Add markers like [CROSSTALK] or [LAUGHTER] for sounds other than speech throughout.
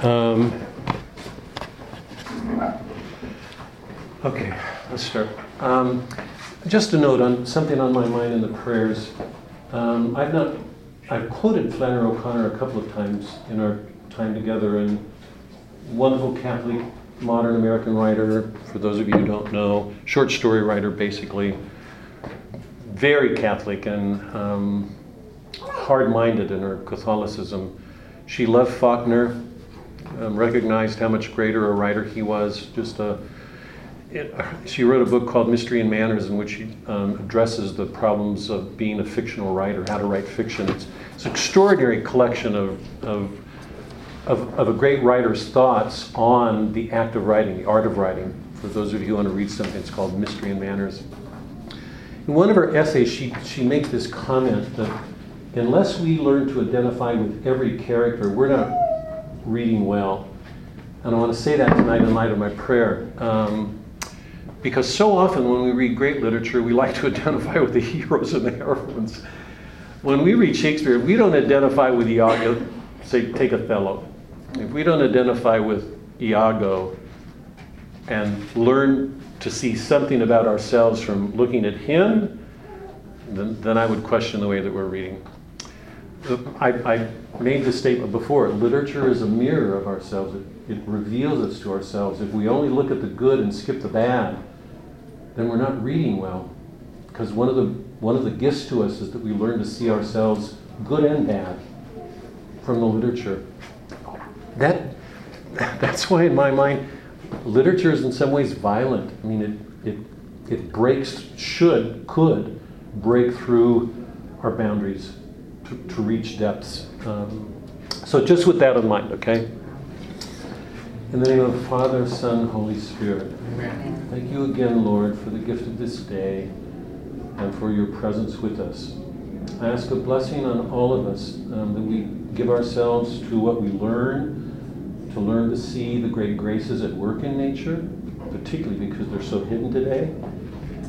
Um, okay, let's start. Um, just a note on something on my mind in the prayers. Um, I've not, I've quoted Flannery O'Connor a couple of times in our time together, and wonderful Catholic modern American writer. For those of you who don't know, short story writer, basically. Very Catholic and um, hard-minded in her Catholicism. She loved Faulkner, um, recognized how much greater a writer he was. Just a, it, she wrote a book called Mystery and Manners, in which she um, addresses the problems of being a fictional writer, how to write fiction. It's, it's an extraordinary collection of, of, of, of a great writer's thoughts on the act of writing, the art of writing. For those of you who want to read something, it's called Mystery and Manners. In one of her essays, she, she makes this comment that unless we learn to identify with every character, we're not reading well. And I want to say that tonight in light of my prayer. Um, because so often when we read great literature, we like to [LAUGHS] identify with the heroes and the heroines. When we read Shakespeare, we don't identify with Iago, say, take Othello. If we don't identify with Iago and learn to see something about ourselves from looking at him, then, then I would question the way that we're reading. I, I made this statement before literature is a mirror of ourselves, it, it reveals us to ourselves. If we only look at the good and skip the bad, then we're not reading well. Because one of the one of the gifts to us is that we learn to see ourselves good and bad from the literature. That [LAUGHS] that's why in my mind literature is in some ways violent. I mean it it it breaks should could break through our boundaries to, to reach depths. Um, so just with that in mind, okay? In the name of the Father, Son, Holy Spirit. Amen. Thank you again, Lord, for the gift of this day and for your presence with us. I ask a blessing on all of us um, that we give ourselves to what we learn, to learn to see the great graces at work in nature, particularly because they're so hidden today,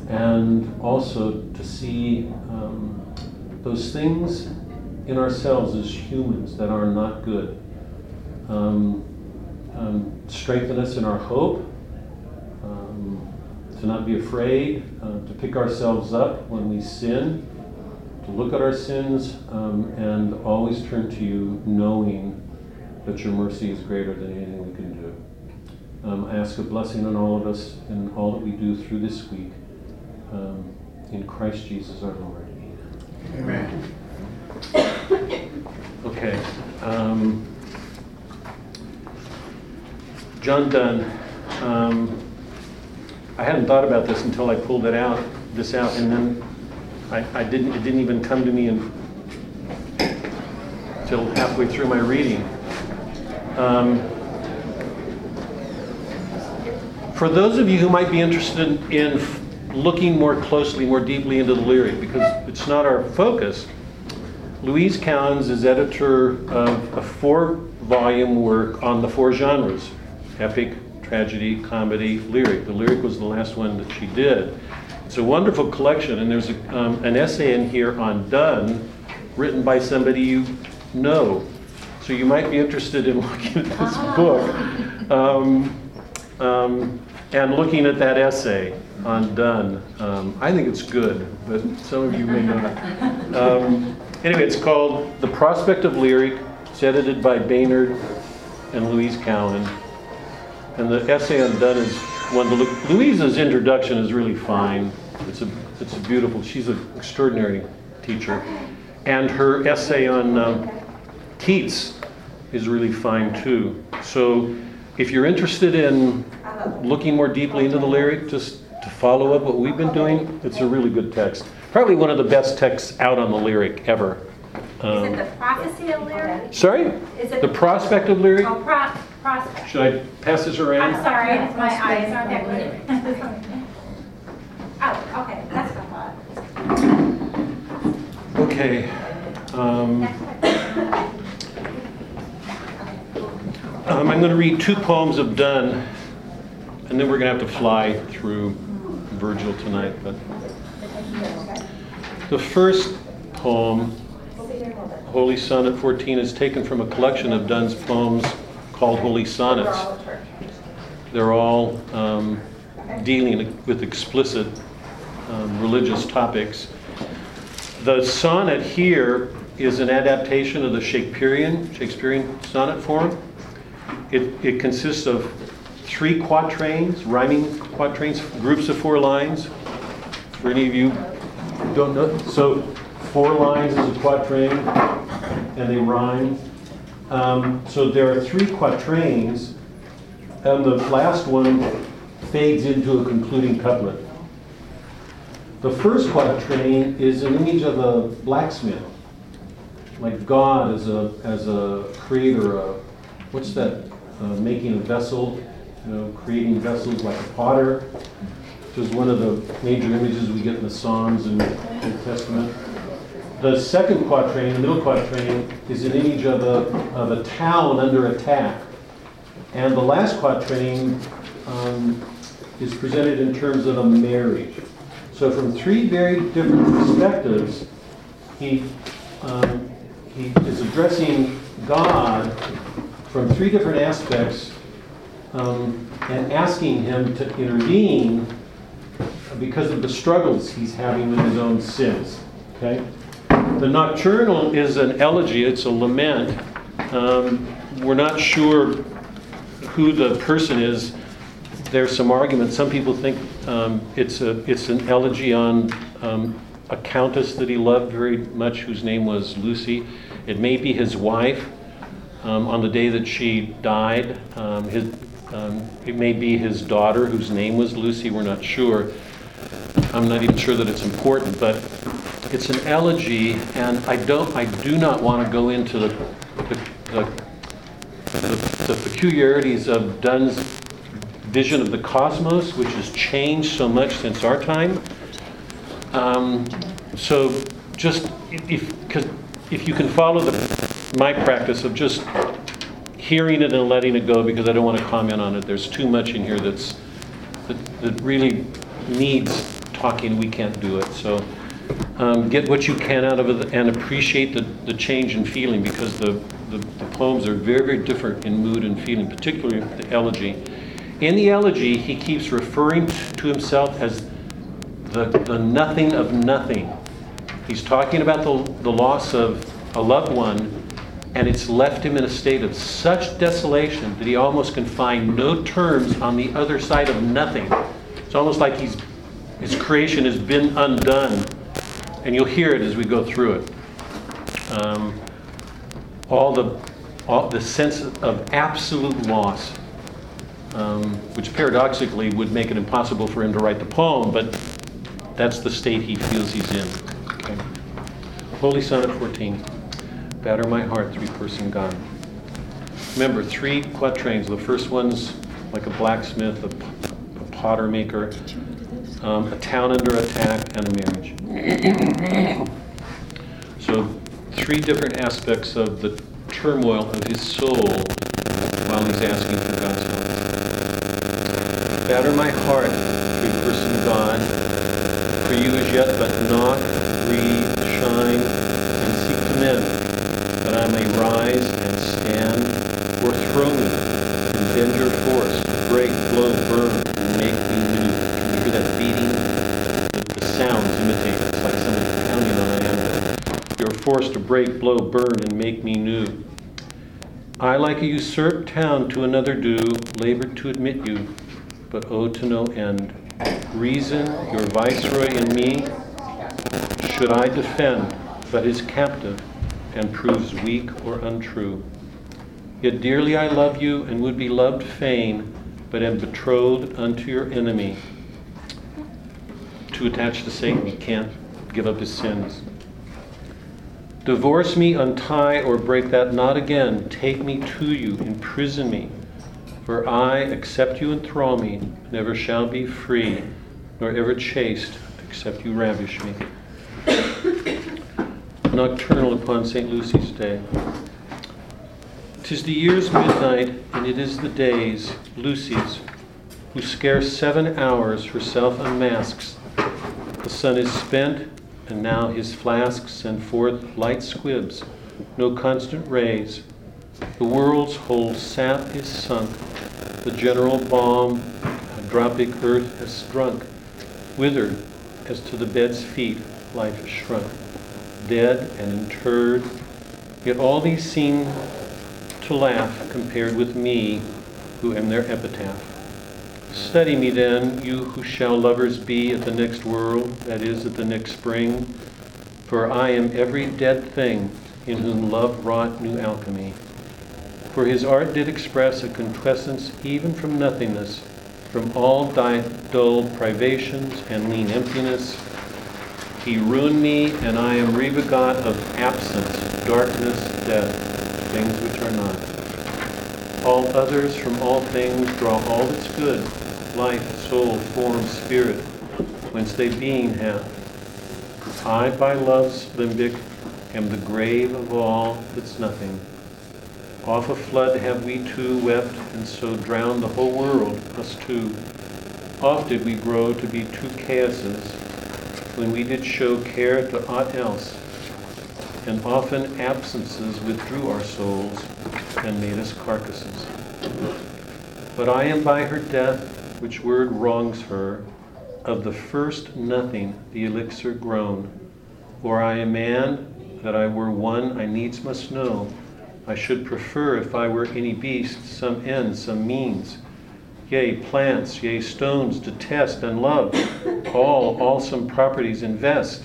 and also to see um, those things in ourselves as humans that are not good. Um, um, strengthen us in our hope, um, to not be afraid, uh, to pick ourselves up when we sin, to look at our sins, um, and always turn to you knowing that your mercy is greater than anything we can do. Um, I ask a blessing on all of us and all that we do through this week. In Christ Jesus our Lord. Amen. Okay. Um, John Donne. Um, I hadn't thought about this until I pulled it out, this out, and then I, I didn't. It didn't even come to me until halfway through my reading. Um, for those of you who might be interested in looking more closely, more deeply into the lyric, because it's not our focus, Louise Cowens is editor of a four volume work on the four genres epic, tragedy, comedy, lyric. The lyric was the last one that she did. It's a wonderful collection, and there's a, um, an essay in here on Donne written by somebody you know. So you might be interested in [LAUGHS] looking at this book um, um, and looking at that essay on Donne. Um, I think it's good, but some of you may not. [LAUGHS] Anyway, it's called The Prospect of Lyric. It's edited by Bainard and Louise Cowan. And the essay on Donne is one to look. Louise's introduction is really fine. It's a, it's a beautiful, she's an extraordinary teacher. And her essay on um, Keats is really fine too. So if you're interested in looking more deeply into the lyric, just to follow up what we've been doing, it's a really good text. Probably one of the best texts out on the lyric ever. Um, is it the prophecy of lyric? Sorry? Is it the prospect of lyric? Oh, pro- prospect. Should I pass this around? I'm sorry, it's my eyes aren't that good. [LAUGHS] oh, okay, that's what I thought. Okay. Um, um, I'm going to read two poems of Donne, and then we're going to have to fly through Virgil tonight. But the first poem, Holy Sonnet 14, is taken from a collection of Donne's poems called holy sonnets. They're all um, dealing with explicit um, religious topics. The sonnet here is an adaptation of the Shakespearean, Shakespearean sonnet form. It, it consists of three quatrains, rhyming quatrains, groups of four lines. For any of you don't know, so four lines is a quatrain, and they rhyme. Um, so there are three quatrains, and the last one fades into a concluding couplet. The first quatrain is an image of a blacksmith, like God as a as a creator. A, what's that? Uh, making a vessel, you know, creating vessels like a potter, is one of the major images we get in the Psalms and Old Testament. The second quatrain, the middle quatrain, is an image of a, of a town under attack. And the last quatrain um, is presented in terms of a marriage. So from three very different perspectives, he, um, he is addressing God from three different aspects um, and asking him to intervene because of the struggles he's having with his own sins. Okay? The nocturnal is an elegy, it's a lament. Um, we're not sure who the person is. There's some argument. Some people think um, it's, a, it's an elegy on um, a countess that he loved very much, whose name was Lucy. It may be his wife um, on the day that she died. Um, his, um, it may be his daughter, whose name was Lucy. We're not sure. I'm not even sure that it's important, but it's an elegy, and I don't, I do not want to go into the, the, the, the, the peculiarities of Donne's vision of the cosmos, which has changed so much since our time. Um, so just if, if you can follow the, my practice of just hearing it and letting it go, because I don't want to comment on it. There's too much in here that's that, that really needs talking. We can't do it. So um, get what you can out of it and appreciate the, the change in feeling because the, the, the poems are very, very different in mood and feeling, particularly the elegy. In the elegy, he keeps referring to himself as the, the nothing of nothing. He's talking about the, the loss of a loved one, and it's left him in a state of such desolation that he almost can find no terms on the other side of nothing. It's almost like he's, his creation has been undone and you'll hear it as we go through it. Um, all the all the sense of absolute loss, um, which paradoxically would make it impossible for him to write the poem, but that's the state he feels he's in. Okay. Holy Sonnet 14. Batter my heart, three-person God. Remember, three quatrains. The first one's like a blacksmith, a potter maker, um, a town under attack, and a marriage. So, three different aspects of the turmoil of his soul while he's asking for God's help. Batter my heart, three person God, for you as yet but not breathe, shine, and seek to mend, that I may rise and stand, or throw me, and bend your force, break, blow, burn, and make me new. Can you hear that beating? The, the sounds imitate. It's like somebody pounding on an anvil. You're forced to break, blow, burn, and make me new. I, like a usurped town to another do, labored to admit you, but oh to no end. Reason, your viceroy in me, should I defend, but is captive, and proves weak or untrue. Yet dearly I love you, and would be loved fain, but am betrothed unto your enemy. Too attached to Satan, he can't give up his sins. Divorce me, untie, or break that knot again. Take me to you, imprison me. For I, except you enthrall me, never shall be free, nor ever chaste, except you ravish me. Nocturnal upon St. Lucy's Day. Tis the year's midnight, and it is the day's, Lucy's, who scarce seven hours herself unmasks. The sun is spent, and now his flasks send forth light squibs, no constant rays, The world's whole sap is sunk, the general balm, hydropic earth has drunk, withered as to the bed's feet life is shrunk, dead and interred. Yet all these seem to laugh compared with me, who am their epitaph. Study me then, you who shall lovers be at the next world, that is, at the next spring, for I am every dead thing in whom love wrought new alchemy. For his art did express a quintessence even from nothingness, from all dull privations and lean emptiness. He ruined me, and I am rebegot of absence, darkness, death, things which are not. All others from all things draw all that's good, life, soul, form, spirit, whence they being have. I, by love's limbec, am the grave of all that's nothing. Off a flood have we two wept, and so drowned the whole world, us two. Oft did we grow to be two chaoses, when we did show care to aught else, and often absences withdrew our souls and made us carcasses. But I am by her death, which word wrongs her, of the first nothing the elixir grown. For I am man, that I were one I needs must know, I should prefer, if I were any beast, some end, some means. Yea, plants, yea, stones, detest and love, all, all some properties invest.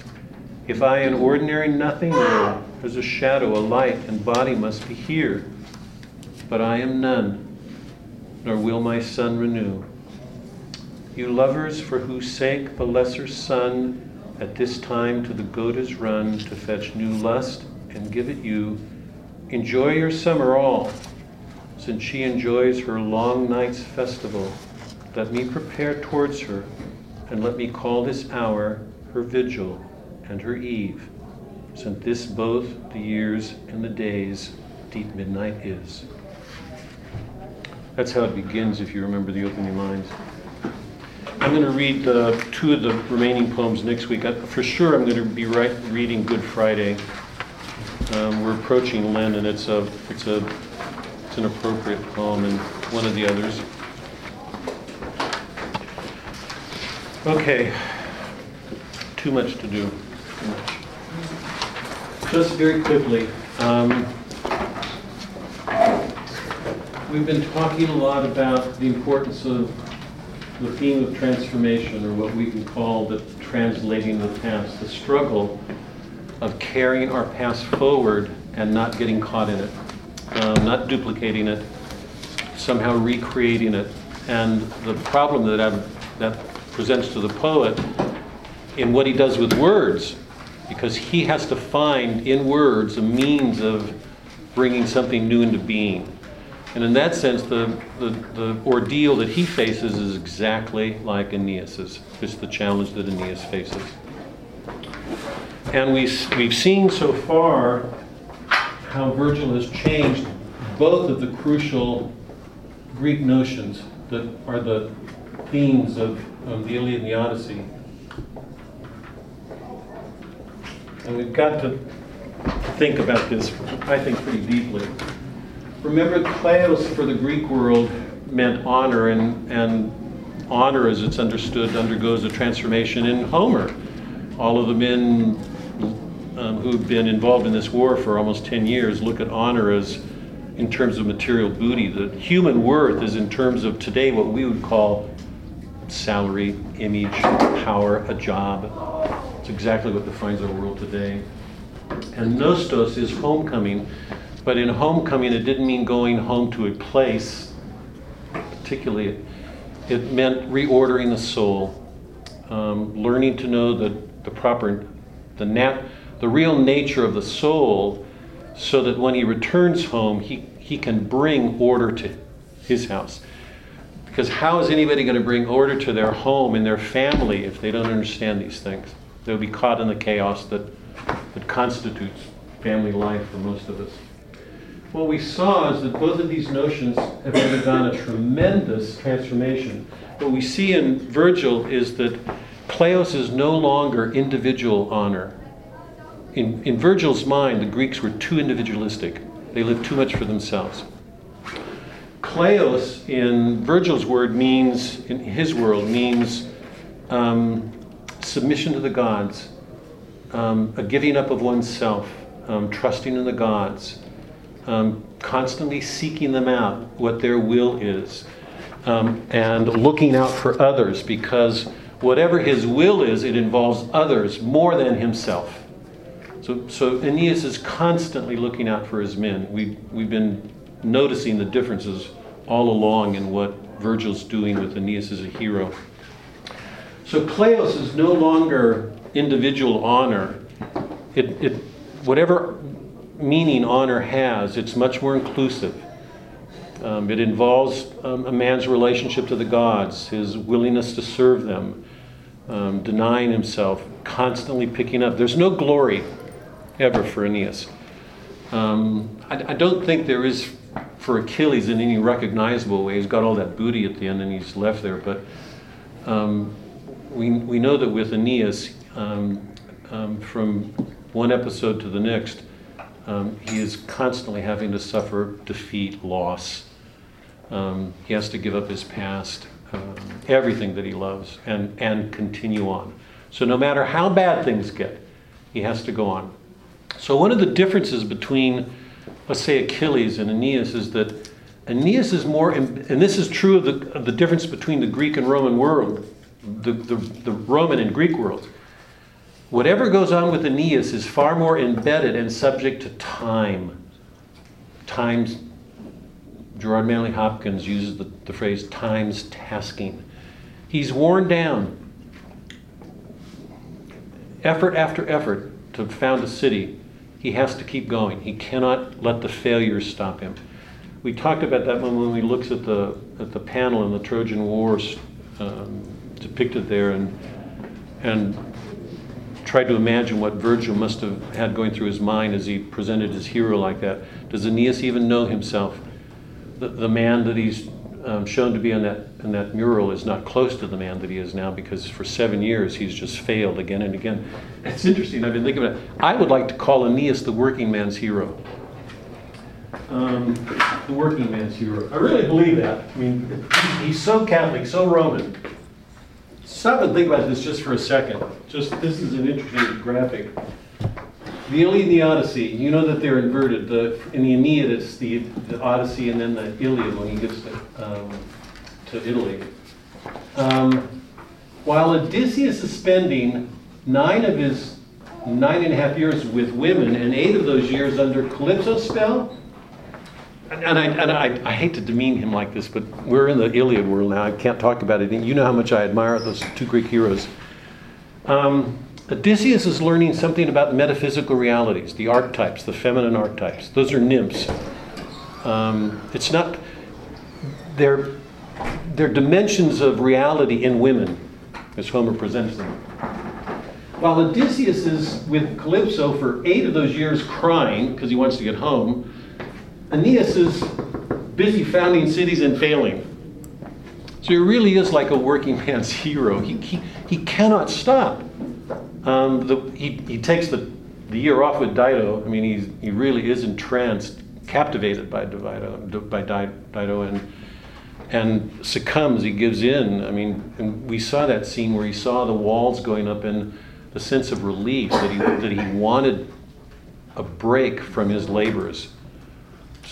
If I an ordinary nothing were, as a shadow, a light, and body must be here. But I am none, nor will my sun renew. You lovers, for whose sake the lesser sun at this time to the goat is run to fetch new lust and give it you, Enjoy your summer all, since she enjoys her long night's festival. Let me prepare towards her, and let me call this hour her vigil and her eve, since this both the years and the days deep midnight is. That's how it begins, if you remember the opening lines. I'm going to read uh, two of the remaining poems next week. I, for sure, I'm going to be reading Good Friday. Um, we're approaching Lent, and it's a it's a it's an appropriate poem, and one of the others. Okay, too much to do. Just very quickly, um, we've been talking a lot about the importance of the theme of transformation, or what we can call the translating the past, the struggle of carrying our past forward and not getting caught in it, um, not duplicating it, somehow recreating it. And the problem that I've, that presents to the poet in what he does with words, because he has to find in words a means of bringing something new into being. And in that sense, the, the, the ordeal that he faces is exactly like Aeneas's, just the challenge that Aeneas faces. And we, we've seen so far how Virgil has changed both of the crucial Greek notions that are the themes of, of the Iliad and the Odyssey. And we've got to think about this, I think, pretty deeply. Remember, kleos for the Greek world meant honor, and, and honor, as it's understood, undergoes a transformation in Homer. All of the men um, who've been involved in this war for almost 10 years look at honor as in terms of material booty. The human worth is in terms of today what we would call salary, image, power, a job. It's exactly what defines our world today. And nostos is homecoming, but in homecoming it didn't mean going home to a place, particularly. It meant reordering the soul, um, learning to know the, the proper, the nat, the real nature of the soul so that when he returns home, he, he can bring order to his house. Because how is anybody going to bring order to their home and their family if they don't understand these things? They'll be caught in the chaos that, that constitutes family life for most of us. What we saw is that both of these notions have undergone a tremendous transformation. What we see in Virgil is that Kleos is no longer individual honor in, in Virgil's mind, the Greeks were too individualistic. They lived too much for themselves. Kleos in Virgil's word means, in his world, means um, submission to the gods, um, a giving up of oneself, um, trusting in the gods, um, constantly seeking them out, what their will is, um, and looking out for others because whatever his will is, it involves others more than himself. So, so Aeneas is constantly looking out for his men. We, we've been noticing the differences all along in what Virgil's doing with Aeneas as a hero. So Kleos is no longer individual honor. It, it, whatever meaning honor has, it's much more inclusive. Um, it involves um, a man's relationship to the gods, his willingness to serve them, um, denying himself, constantly picking up. There's no glory ever for Aeneas. Um, I, I, don't think there is for Achilles in any recognizable way. He's got all that booty at the end and he's left there, but um, we, we know that with Aeneas, um, um, from one episode to the next, um, he is constantly having to suffer defeat, loss. Um, he has to give up his past, um, everything that he loves, and, and continue on. So, no matter how bad things get, he has to go on. So, one of the differences between, let's say, Achilles and Aeneas is that Aeneas is more, and this is true of the, of the difference between the Greek and Roman world, the, the, the Roman and Greek worlds. Whatever goes on with Aeneas is far more embedded and subject to time. Times, Gerard Manley Hopkins uses the, the phrase times tasking. He's worn down. Effort after effort to found a city, he has to keep going. He cannot let the failures stop him. We talked about that when, we looked at the, at the panel in the Trojan Wars um, depicted there and, and tried to imagine what Virgil must have had going through his mind as he presented his hero like that. Does Aeneas even know himself? The, the man that he's um, shown to be in that, in that mural is not close to the man that he is now because for seven years he's just failed again and again. It's interesting. I've been thinking about it. I would like to call Aeneas the working man's hero. Um, the working man's hero. I really believe that. I mean, he's so Catholic, so Roman Stop and think about this just for a second. Just this is an interesting graphic. The Iliad and the Odyssey, you know that they're inverted. The, in the Aeneid, it's the, the Odyssey and then the Iliad when he gets to, um, to Italy. Um, while Odysseus is spending nine of his nine and a half years with women and eight of those years under Calypso's spell, and, I, and I, I, hate to demean him like this, but we're in the Iliad world now. I can't talk about it. You know how much I admire those two Greek heroes. Um, Odysseus is learning something about metaphysical realities, the archetypes, the feminine archetypes. Those are nymphs. Um, it's not, they're, they're dimensions of reality in women, as Homer presents them. While Odysseus is with Calypso for eight of those years crying because he wants to get home, Aeneas is busy founding cities and failing. So he really is like a working [LAUGHS] man's hero. He, he, he cannot stop. Um, the, he, he takes the, the year off with Dido. I mean, he's, he really is entranced, captivated by Dido, by Dido and, and succumbs. He gives in. I mean, we saw that scene where he saw the walls going up and the sense of relief that he, that he wanted a break from his labors.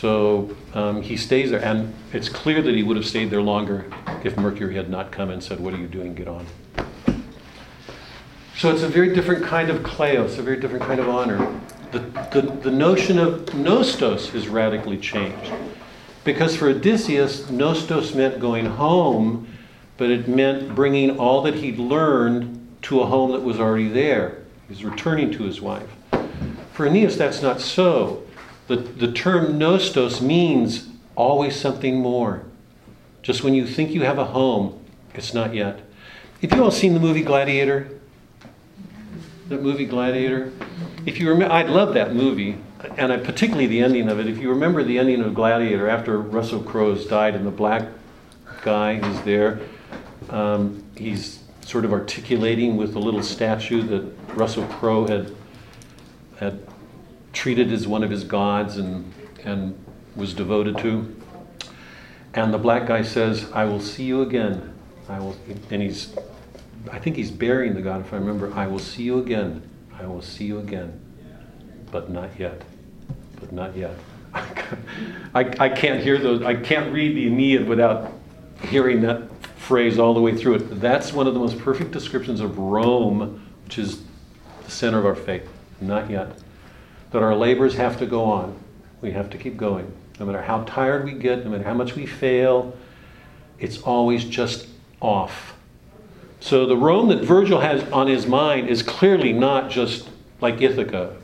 So um, he stays there, and it's clear that he would have stayed there longer if Mercury had not come and said, What are you doing? Get on. So it's a very different kind of kleos, a very different kind of honor. The, the, the notion of nostos is radically changed. Because for Odysseus, nostos meant going home, but it meant bringing all that he'd learned to a home that was already there. He's returning to his wife. For Aeneas, that's not so. The, the term nostos means always something more. Just when you think you have a home, it's not yet. Have you all seen the movie Gladiator? That movie Gladiator? If you remember, I love that movie, and I, particularly the ending of it. If you remember the ending of Gladiator, after Russell Crowe's died and the black guy is there, um, he's sort of articulating with a little statue that Russell Crowe had had treated as one of his gods, and and was devoted to. And the black guy says, I will see you again. I will, and he's, I think he's burying the god, if I remember. I will see you again. I will see you again. But not yet. But not yet. [LAUGHS] I, I can't hear those, I can't read the Aeneid without hearing that phrase all the way through it. That's one of the most perfect descriptions of Rome, which is the center of our faith. Not yet. That our labors have to go on. We have to keep going. No matter how tired we get, no matter how much we fail, it's always just off. So the Rome that Virgil has on his mind is clearly not just like Ithaca,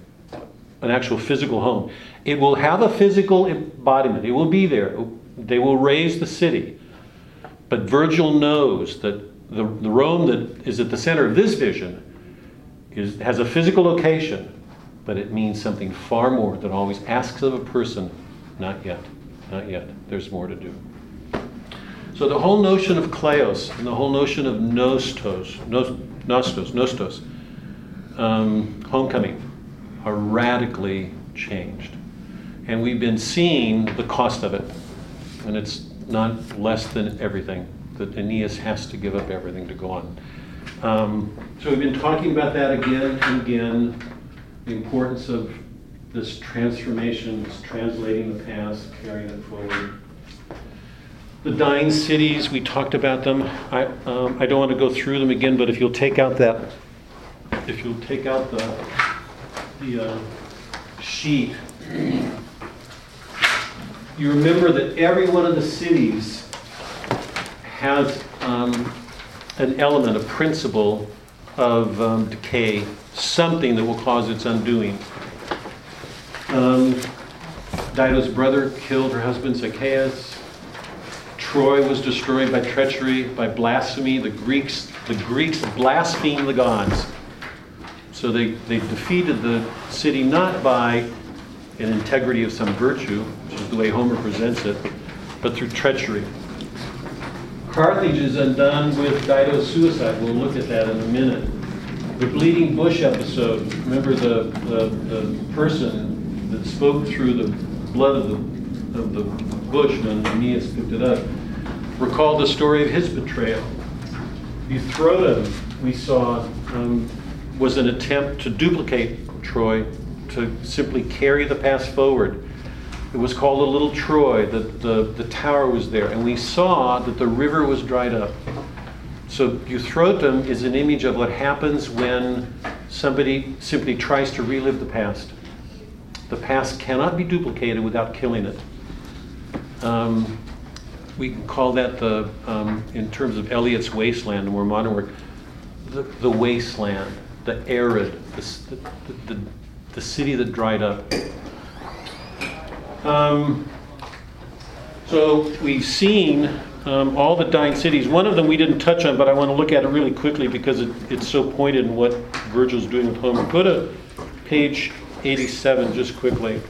an actual physical home. It will have a physical embodiment, it will be there. They will raise the city. But Virgil knows that the, the Rome that is at the center of this vision is, has a physical location, but it means something far more that always asks of a person, not yet, not yet. There's more to do. So the whole notion of kleos and the whole notion of nostos, nostos, nostos, um, homecoming, are radically changed. And we've been seeing the cost of it. And it's not less than everything that Aeneas has to give up everything to go on. Um, so we've been talking about that again and again, the importance of this transformation, this translating the past, carrying it forward. The dying cities, we talked about them. I, um, I don't want to go through them again, but if you'll take out that, if you'll take out the, the uh, sheet, you remember that every one of the cities has um, an element, a principle of um, decay, something that will cause its undoing. Um, Dido's brother killed her husband Sychaeus. Troy was destroyed by treachery, by blasphemy. The Greeks, the Greeks blasphemed the gods. So they, they defeated the city not by an integrity of some virtue, which is the way Homer presents it, but through treachery. Carthage is undone with Dido's suicide. We'll look at that in a minute. The bleeding bush episode, remember the, the, the person that spoke through the blood of the, of the bush when Aeneas picked it up, recalled the story of his betrayal. Buthrotum, we saw, um, was an attempt to duplicate Troy to simply carry the past forward. It was called a little Troy. The, the, the tower was there, and we saw that the river was dried up. So Buthrotum is an image of what happens when somebody simply tries to relive the past. The past cannot be duplicated without killing it. Um, we call that the, um, in terms of Eliot's wasteland, the more modern work, the, the wasteland, the arid, the, the, the, the city that dried up. Um, so we've seen um, all the dying cities. One of them we didn't touch on, but I want to look at it really quickly because it, it's so pointed in what Virgil's doing with Homer. Go to page 87 just quickly.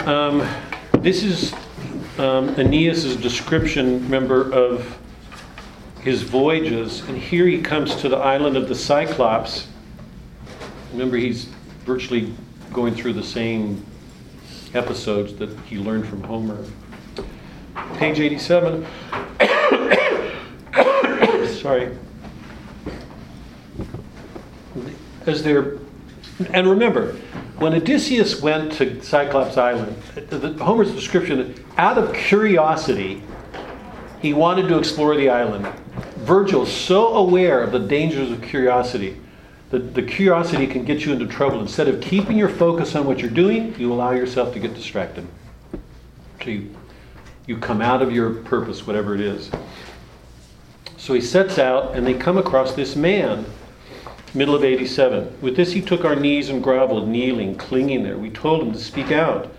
Um, this is um, Aeneas' description, remember, of his voyages, and here he comes to the island of the Cyclops. Remember, he's virtually going through the same episodes that he learned from Homer. Page 87. [COUGHS] Sorry. As they're, and remember, when Odysseus went to Cyclops Island, Homer's description, out of curiosity, he wanted to explore the island. Virgil's so aware of the dangers of curiosity that the curiosity can get you into trouble. Instead of keeping your focus on what you're doing, you allow yourself to get distracted. So you, you come out of your purpose, whatever it is. So he sets out, and they come across this man, middle of 87. With this, he took our knees and groveled, kneeling, clinging there. We told him to speak out,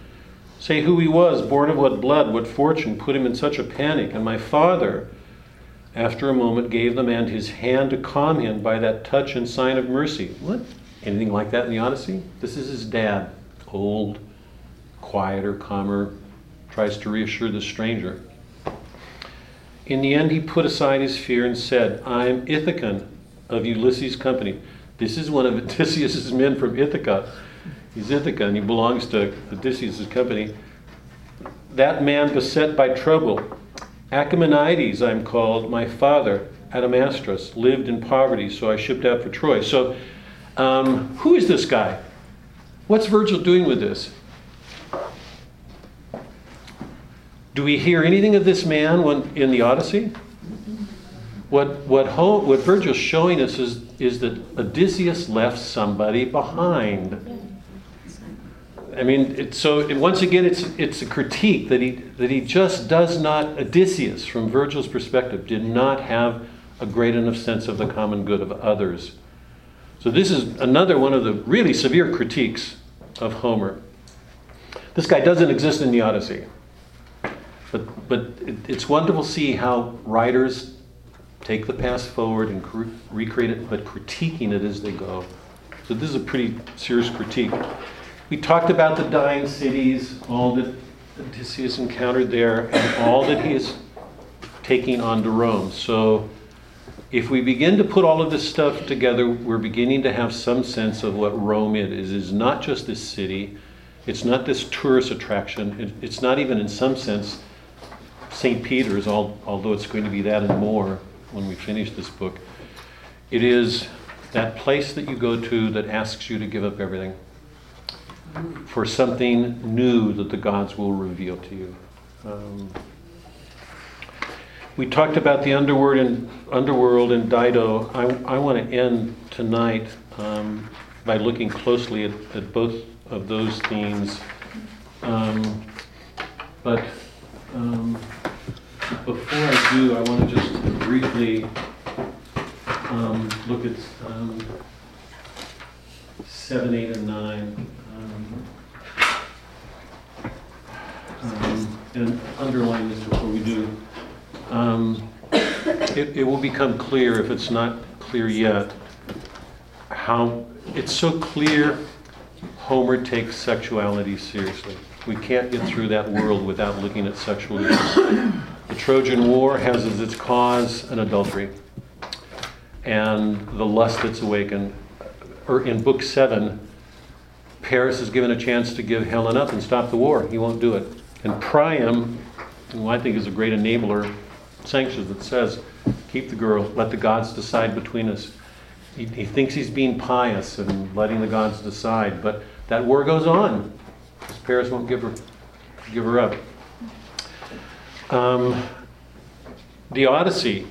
say who he was, born of what blood, what fortune put him in such a panic. And my father, after a moment, gave the man his hand to calm him by that touch and sign of mercy. What? Anything like that in the Odyssey? This is his dad, old, quieter, calmer, tries to reassure the stranger. In the end, he put aside his fear and said, I am Ithacan of Ulysses' company. This is one of [LAUGHS] Odysseus' men from Ithaca. He's Ithaca and he belongs to Odysseus' company. That man beset by trouble. Achaemenides, I'm called, my father, Adamastus, lived in poverty, so I shipped out for Troy. So, um, who is this guy? What's Virgil doing with this? Do we hear anything of this man when, in the Odyssey? What, what, Ho, what Virgil's showing us is, is that Odysseus left somebody behind. I mean, it, so once again, it's, it's a critique that he, that he just does not, Odysseus, from Virgil's perspective, did not have a great enough sense of the common good of others. So, this is another one of the really severe critiques of Homer. This guy doesn't exist in the Odyssey. But, but it, it's wonderful to see how writers take the past forward and cre- recreate it, but critiquing it as they go. So this is a pretty serious critique. We talked about the dying cities, all that Odysseus encountered there, and all that he is taking on to Rome. So if we begin to put all of this stuff together, we're beginning to have some sense of what Rome is. It is not just this city. It's not this tourist attraction. It, it's not even, in some sense, St. Peter's, although it's going to be that and more when we finish this book. It is that place that you go to that asks you to give up everything for something new that the gods will reveal to you. Um, we talked about the underworld and underworld Dido. I, I want to end tonight um, by looking closely at, at, both of those themes. Um, but um, before I do, I want to just briefly um, look at um, 7, 8, and 9. And underline this before we do. Um, it, it will become clear, if it's not clear yet, how it's so clear Homer takes sexuality seriously. We can't get through that world without looking at sexual issues. The Trojan War has as its cause an adultery and the lust that's awakened. Or in book seven, Paris is given a chance to give Helen up and stop the war. He won't do it. And Priam, who I think is a great enabler, sanctions that says, keep the girl, let the gods decide between us. He, he thinks he's being pious and letting the gods decide, but that war goes on. Because Paris won't give her, give her up. Um, the Odyssey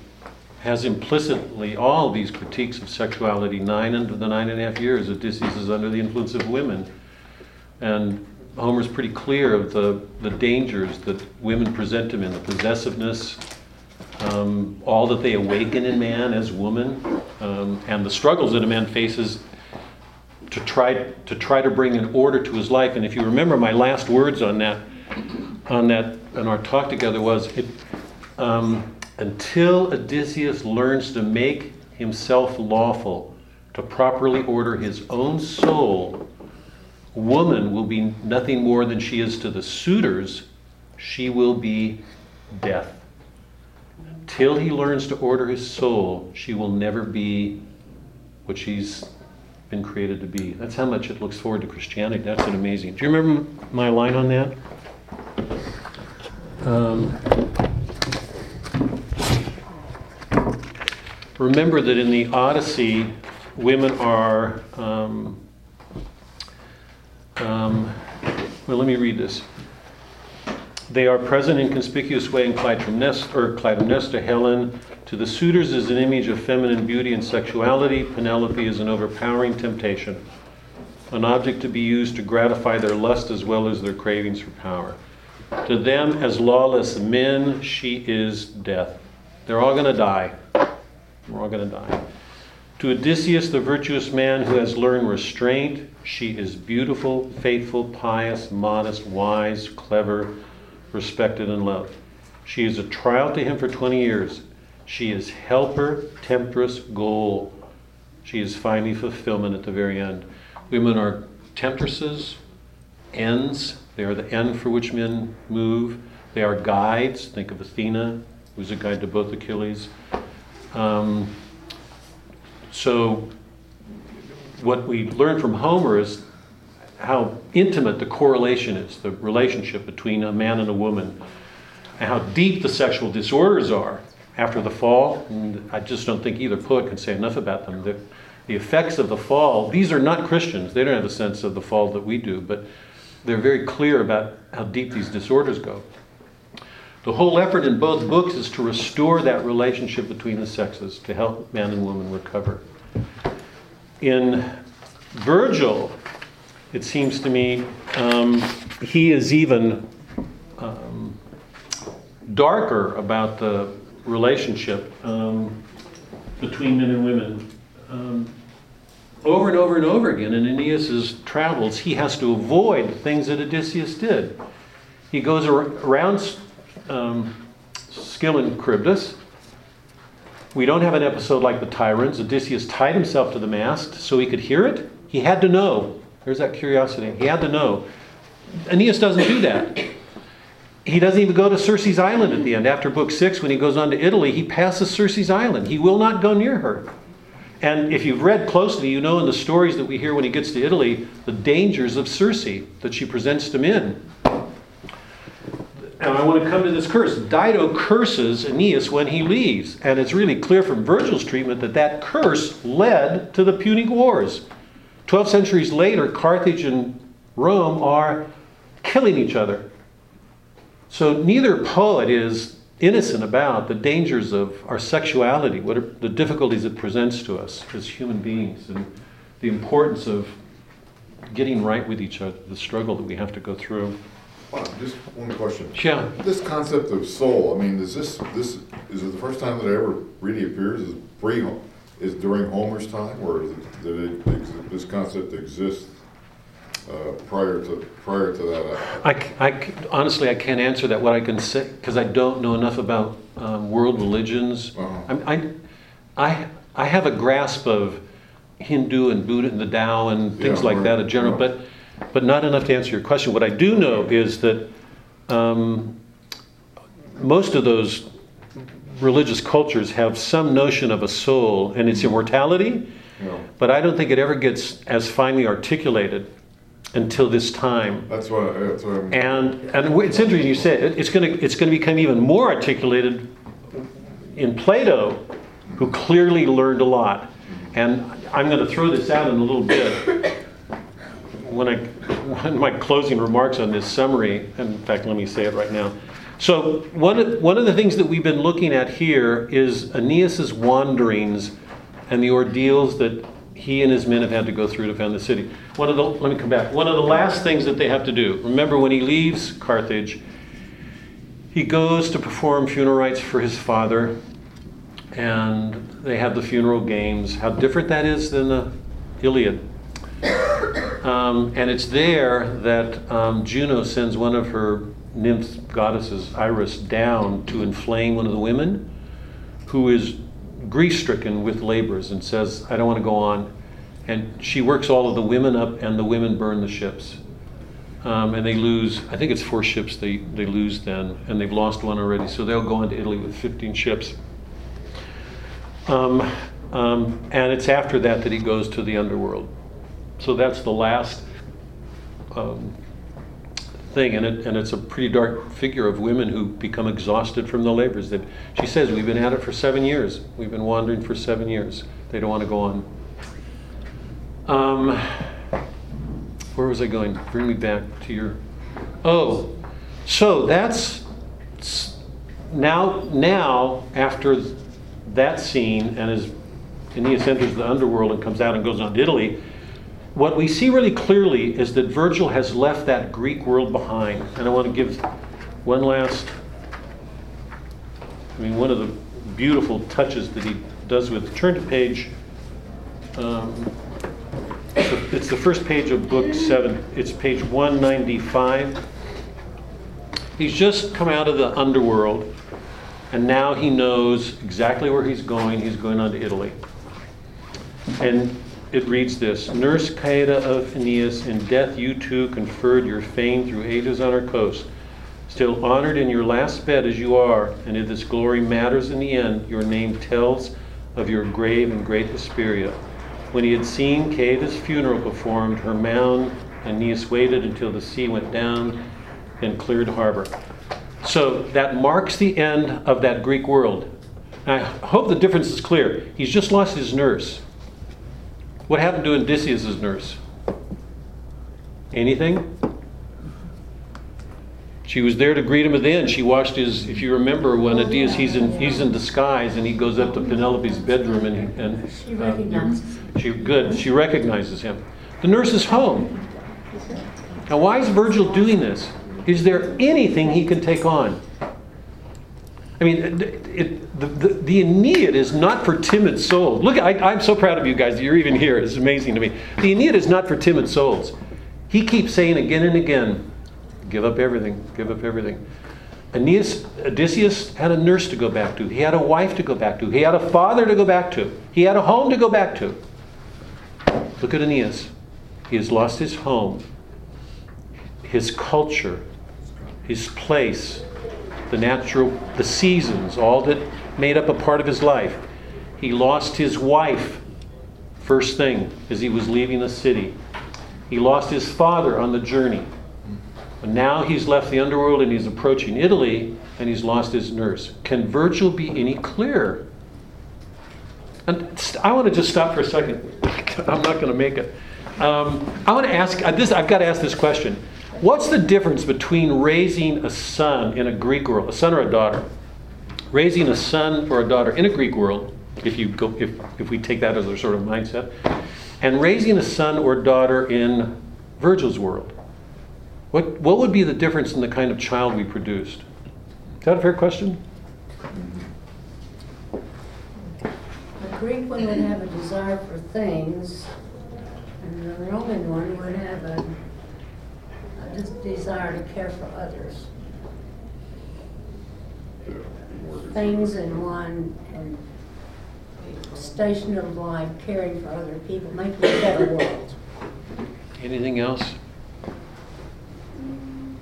has implicitly all these critiques of sexuality. Nine into the nine and a half years, Odysseus is under the influence of women. And Homer's pretty clear of the, the dangers that women present him in the possessiveness, um, all that they awaken in man as woman, um, and the struggles that a man faces to try to try to bring an order to his life. And if you remember, my last words on that on that on our talk together was it, um, until Odysseus learns to make himself lawful, to properly order his own soul woman will be nothing more than she is to the suitors, she will be death. Till he learns to order his soul, she will never be what she's been created to be. That's how much it looks forward to Christianity. That's an amazing. Do you remember my line on that? Um, remember that in the Odyssey, women are um, um, well, let me read this. They are present in conspicuous way in Clytemnestra, or Clytemnestra, Helen. To the suitors is an image of feminine beauty and sexuality. Penelope is an overpowering temptation, an object to be used to gratify their lust as well as their cravings for power. To them, as lawless men, she is death. They're all going to die. We're all going to die. To Odysseus, the virtuous man who has learned restraint, she is beautiful, faithful, pious, modest, wise, clever, respected, and loved. She is a trial to him for 20 years. She is helper, temptress, goal. She is finally fulfillment at the very end. Women are temptresses, ends. They are the end for which men move. They are guides. Think of Athena, who's a guide to both Achilles. Um, so what we learn from Homer is how intimate the correlation is, the relationship between a man and a woman, and how deep the sexual disorders are after the fall. And I just don't think either poet can say enough about them. The, the effects of the fall, these are not Christians. They don't have a sense of the fall that we do, but they're very clear about how deep these disorders go. The whole effort in both books is to restore that relationship between the sexes, to help man and woman recover. In Virgil, it seems to me, um, he is even um, darker about the relationship um, between men and women. Um, over and over and over again in Aeneas's travels, he has to avoid things that Odysseus did. He goes ar- around um, Scylla and Charybdis. We don't have an episode like the Sirens. Odysseus tied himself to the mast so he could hear it. He had to know. There's that curiosity. He had to know. Aeneas doesn't do that. He doesn't even go to Circe's island at the end. After book six, when he goes on to Italy, he passes Circe's island. He will not go near her. And if you've read closely, you know in the stories that we hear when he gets to Italy the dangers of Circe that she presents to men. And I want to come to this curse. Dido curses Aeneas when he leaves. And it's really clear from Virgil's treatment that that curse led to the Punic Wars. Twelve centuries later, Carthage and Rome are killing each other. So neither poet is innocent about the dangers of our sexuality, what are the difficulties it presents to us as human beings, and the importance of getting right with each other, the struggle that we have to go through. Just one question. Yeah. This concept of soul, I mean, is this, this, is it the first time that it ever really appears as pre, is during Homer's time, or is it, did it, this concept exist uh, prior to, prior to that? I, I, honestly, I can't answer that. What I can say, because I don't know enough about um, world religions. Uh-huh. I'm- I, I, I have a grasp of Hindu and Buddha and the Tao and things Yeah, like that in general, Yeah. but, but not enough to answer your question. What I do know is that um, most of those religious cultures have some notion of a soul and its immortality, know, but I don't think it ever gets as finely articulated until this time. that's what, that's what I'm. And, and it's interesting you say it, it's going to it's going to become even more articulated in Plato, who clearly learned a lot. And I'm going to throw this out in a little bit. When I, when my closing remarks on this summary, in fact, let me say it right now. So one of, one of the things that we've been looking at here is Aeneas's wanderings and the ordeals that he and his men have had to go through to found the city. One of the, let me come back. One of the last things that they have to do, remember when he leaves Carthage, he goes to perform funeral rites for his father, and they have the funeral games. How different that is than the Iliad. Um, and it's there that um, Juno sends one of her nymph goddesses, Iris, down to inflame one of the women who is grief stricken with labors and says, I don't want to go on. And she works all of the women up, and the women burn the ships. Um, and they lose, I think it's four ships they, they lose then, and they've lost one already. So they'll go into Italy with 15 ships. Um, um, and it's after that that he goes to the underworld. So that's the last um, thing, and, it, and it's a pretty dark figure of women who become exhausted from the labors. That she says, "We've been at it for seven years. We've been wandering for seven years. They don't want to go on." Um, where was I going? Bring me back to your. Oh, so that's now. Now after that scene, and as Aeneas enters the underworld and comes out and goes on to Italy, what we see really clearly is that Virgil has left that Greek world behind. And I want to give one last, I mean, one of the beautiful touches that he does with, turn to page, um, it's the- it's the first page of book seven, it's page 195. He's just come out of the underworld, and now he knows exactly where he's going. He's going on to Italy. And it reads this Nurse Caieta of Aeneas, in death you too conferred your fame through ages on our coast. Still honored in your last bed as you are, and if this glory matters in the end, your name tells of your grave and great Hesperia. When he had seen Caieta's funeral performed, her mound, Aeneas waited until the sea went down and cleared harbor. So that marks the end of that Greek world. I hope the difference is clear. He's just lost his nurse. What happened to Odysseus' nurse? Anything? She was there to greet him at the end. She watched his, if you remember, when Odysseus, he's in, he's in disguise and he goes up to Penelope's bedroom and, he- and. She uh, recognizes She, good, she recognizes him. The nurse is home. Now, why is Virgil doing this? Is there anything he can take on? I mean, it, the, the, the Aeneid is not for timid souls. Look, I, I'm so proud of you guys you're even here. It's amazing to me. The Aeneid is not for timid souls. He keeps saying again and again, give up everything, give up everything. Aeneas, Odysseus had a nurse to go back to. He had a wife to go back to. He had a father to go back to. He had a home to go back to. Look at Aeneas. He has lost his home, his culture, his place, the natural, the seasons, all that made up a part of his life. He lost his wife, first thing, as he was leaving the city. He lost his father on the journey. Now he's left the underworld and he's approaching Italy and he's lost his nurse. Can Virgil be any clearer? And I want to just stop for a second. [LAUGHS] I'm not going to make it. Um, I want to ask this. I've got to ask this question. What's the difference between raising a son in a Greek world, a son or a daughter? Raising a son or a daughter in a Greek world, if you go, if if we take that as a sort of mindset, and raising a son or daughter in Virgil's world. What what would be the difference in the kind of child we produced? Is that a fair question? The Greek one would have a desire for things, and the Roman one would have a, a desire to care for others. Yeah, more- Things in one, and station of life, caring for other people, making a better world. Anything else?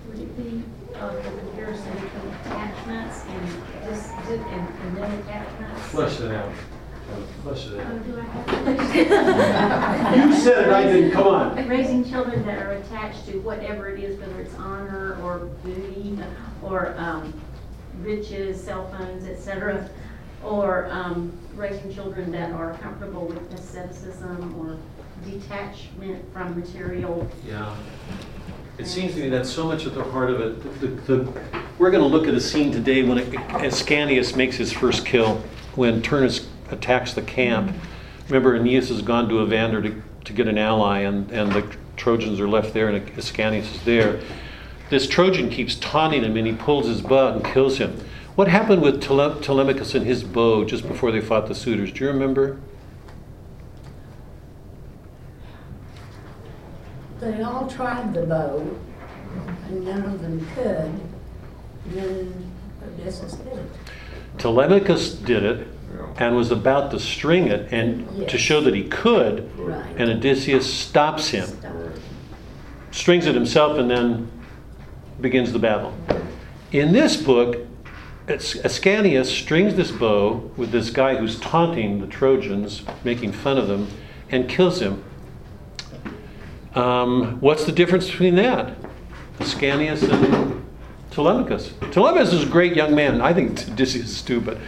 Would it be uh, the comparison between attachments and this, and, and no attachments? Flush it out. Flush it Oh, do I have to? [LAUGHS] You said it, I didn't. Come on. Raising children that are attached to whatever it is, whether it's honor or booty or um, riches, cell phones, et cetera, or um, raising children that are comfortable with asceticism or detachment from material. Yeah. It seems to me that's so much at the heart of it. The, the, we're going to look at a scene today when Ascanius makes his first kill, when Turnus attacks the camp. Remember, Aeneas has gone to Evander to, to get an ally, and, and the Trojans are left there, and Ascanius is there. This Trojan keeps taunting him, and he pulls his bow and kills him. What happened with Tele- Telemachus and his bow just before they fought the suitors? Do you remember? They all tried the bow, and none of them could, and then Odysseus did it. Telemachus did it and was about to string it and to show that he could, Right. and Odysseus stops him, Stop. strings it himself, and then begins the battle. In this book, Ascanius strings this bow with this guy who's taunting the Trojans, making fun of them, and kills him. Um, what's the difference between that? Ascanius and Telemachus. Telemachus is a great young man. I think [LAUGHS] Odysseus is too, but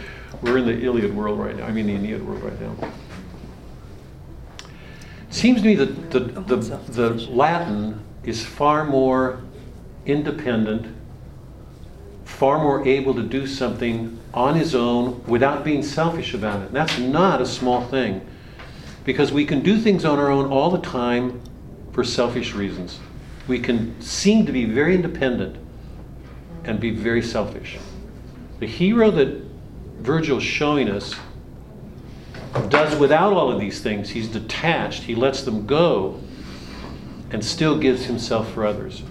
we're in the Iliad world right now. I mean, the Aeneid world right now. Seems to me that the, the, the Latin is far more independent, far more able to do something on his own without being selfish about it. And that's not a small thing because we can do things on our own all the time for selfish reasons. We can seem to be very independent and be very selfish. The hero that Virgil's showing us does without all of these things. He's detached, he lets them go, and still gives himself for others.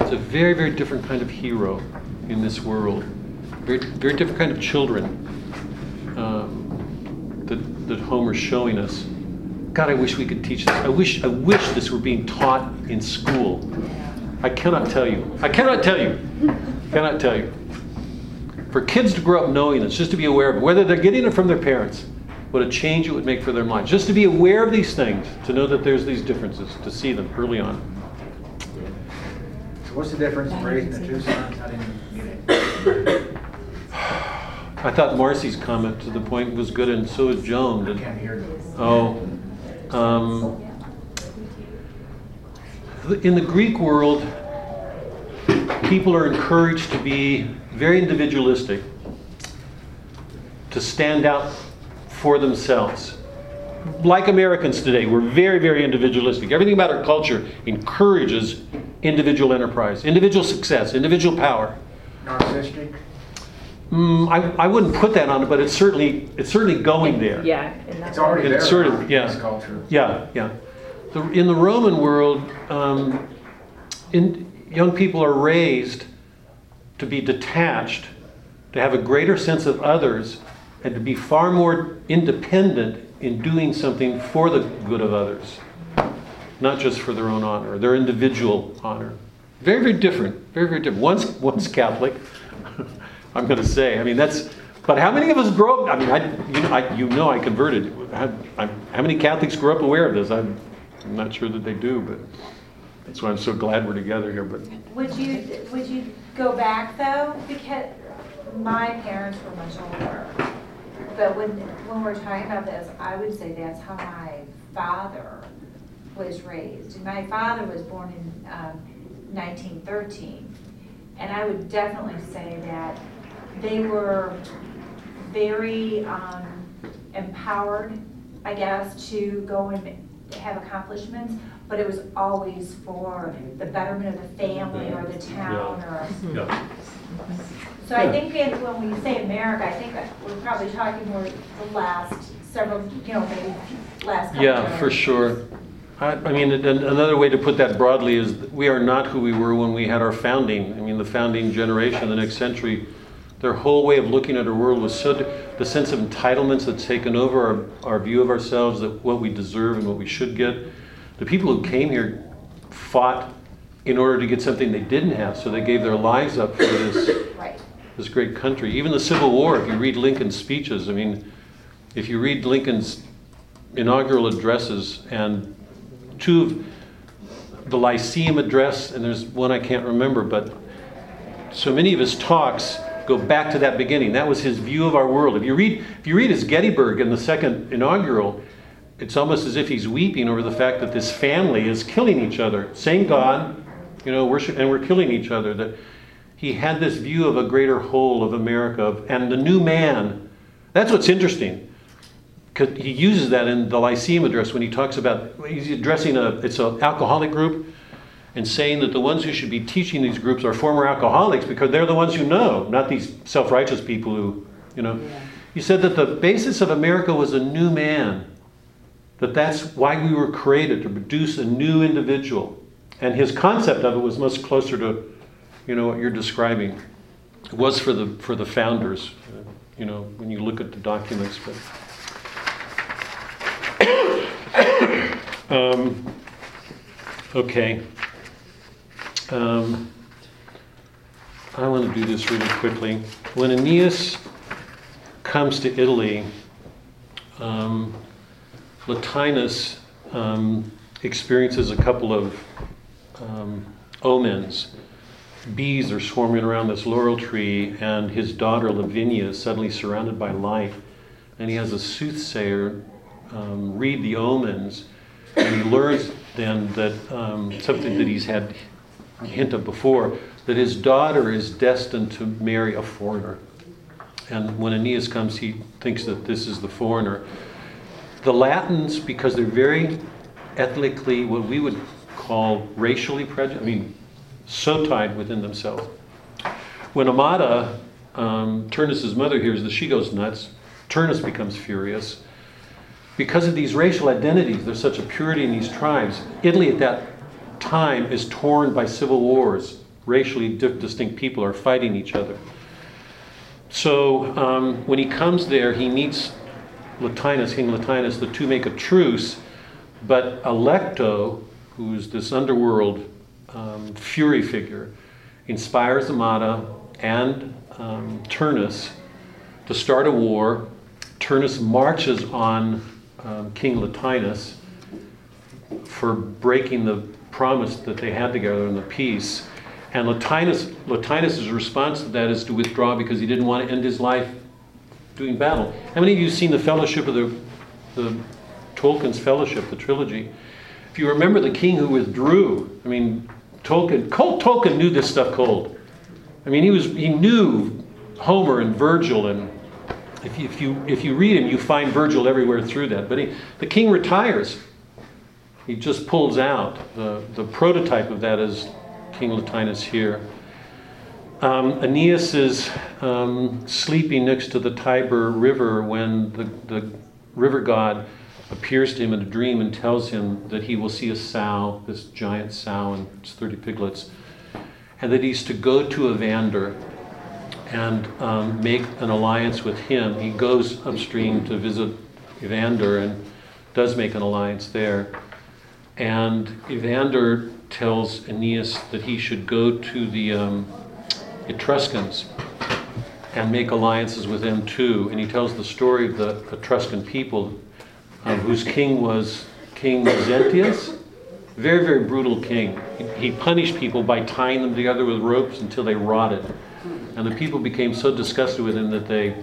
It's a very, very different kind of hero in this world. Very, very different kind of children um, that, that Homer's showing us. God, I wish we could teach this. I wish, I wish this were being taught in school. I cannot tell you. I cannot tell you. Cannot tell you. For kids to grow up knowing this, just to be aware of it, whether they're getting it from their parents, what a change it would make for their minds. Just to be aware of these things, to know that there's these differences, to see them early on. So what's the difference in raising the two sons? I didn't get it. I thought Marcy's comment to the point was good, and so is Joan. I can't hear you. Oh, um, in the Greek world, people are encouraged to be very individualistic, to stand out for themselves. Like Americans today, we're very, very individualistic. Everything about our culture encourages individual enterprise, individual success, individual power. Narcissistic? Mm, I, I wouldn't put that on it, but it's certainly it's certainly going there. Yeah. and that's- It's already there It's sort of- in yeah. this culture. Yeah, yeah. The, in the Roman world, um, in, young people are raised to be detached, to have a greater sense of others, and to be far more independent in doing something for the good of others, not just for their own honor, their individual honor. Very, very different. Very, very different. One's, one's Catholic, [LAUGHS] I'm going to say. I mean, that's. But how many of us grow up? I mean, I, you know, I, you know, I converted. How, I, how many Catholics grew up aware of this? I'm, I'm not sure that they do, but that's why I'm so glad we're together here. But Would you, would you go back though? Because my parents were much older. But when, when we're talking about this, I would say that's how my father was raised. And My father was born in um, 1913. And I would definitely say that they were very um, empowered, I guess, to go and have accomplishments, but it was always for the betterment of the family or the town or. yeah. So I think in- when we say America, I think we're probably talking more the last several, you know, maybe last couple Yeah, for sure. I, I mean, another way to put that broadly is we are not who we were when we had our founding. I mean, the founding generation, the next century, their whole way of looking at our world was so, the sense of entitlements that's taken over our, our view of ourselves, that what we deserve and what we should get. The people who came here fought in order to get something they didn't have, so they gave their lives up for this [COUGHS] Right. this great country. Even the Civil War, if you read Lincoln's speeches, I mean, if you read Lincoln's inaugural addresses and two of the Lyceum address, and there's one I can't remember, but so many of his talks go back to that beginning. That was his view of our world. If you read, if you read his Gettysburg in the second inaugural, it's almost as if he's weeping over the fact that this family is killing each other. Same God, you know, worship, and we're killing each other. That he had this view of a greater whole of America of- and the new man. That's what's interesting. He uses that in the Lyceum address when he talks about he's addressing a it's an alcoholic group and saying that the ones who should be teaching these groups are former alcoholics because they're the ones who know, not these self-righteous people who, you know. He said that the basis of America was a new man. That that's why we were created to produce a new individual. And his concept of it was much closer to, you know, what you're describing. It was for the for the founders, you know, when you look at the documents. But um, okay. Um, I want to do this really quickly. When Aeneas comes to Italy, um, Latinus um, experiences a couple of um, omens. Bees are swarming around this laurel tree, and his daughter Lavinia is suddenly surrounded by light. And he has a soothsayer um, read the omens, and he learns then that um, something that he's had a hint of before that his daughter is destined to marry a foreigner. And when Aeneas comes, he thinks that this is the foreigner. The Latins, because they're very ethnically, what we would call racially prejudiced, I mean, so tied within themselves. When Amata, um, Turnus's mother, hears this, she goes nuts. Turnus becomes furious. Because of these racial identities, there's such a purity in these tribes. Italy at that time is torn by civil wars. Racially di- distinct people are fighting each other. So um, when he comes there, he meets Latinus, King Latinus. The two make a truce, but Alecto, who's this underworld um, fury figure, inspires Amata and um, Turnus to start a war. Turnus marches on um, King Latinus for breaking the promise that they had together in the peace. And Latinus, Latinus' response to that is to withdraw because he didn't want to end his life doing battle. How many of you have seen the Fellowship of the, the Tolkien's Fellowship, the trilogy? If you remember the king who withdrew, I mean, Tolkien, Tolkien knew this stuff cold. I mean, he was he knew Homer and Virgil, and if you, if you if you read him, you find Virgil everywhere through that. But he, the king retires. He just pulls out. The the prototype of that is King Latinus here. Um, Aeneas is um, sleeping next to the Tiber River when the, the river god appears to him in a dream and tells him that he will see a sow, this giant sow and its 30 piglets, and that he's to go to Evander and um, make an alliance with him. He goes upstream to visit Evander and does make an alliance there. And Evander tells Aeneas that he should go to the um, Etruscans and make alliances with them too. And he tells the story of the Etruscan people um, whose king was King Mezentius. Very, very brutal king. He, he punished people by tying them together with ropes until they rotted. And the people became so disgusted with him that they,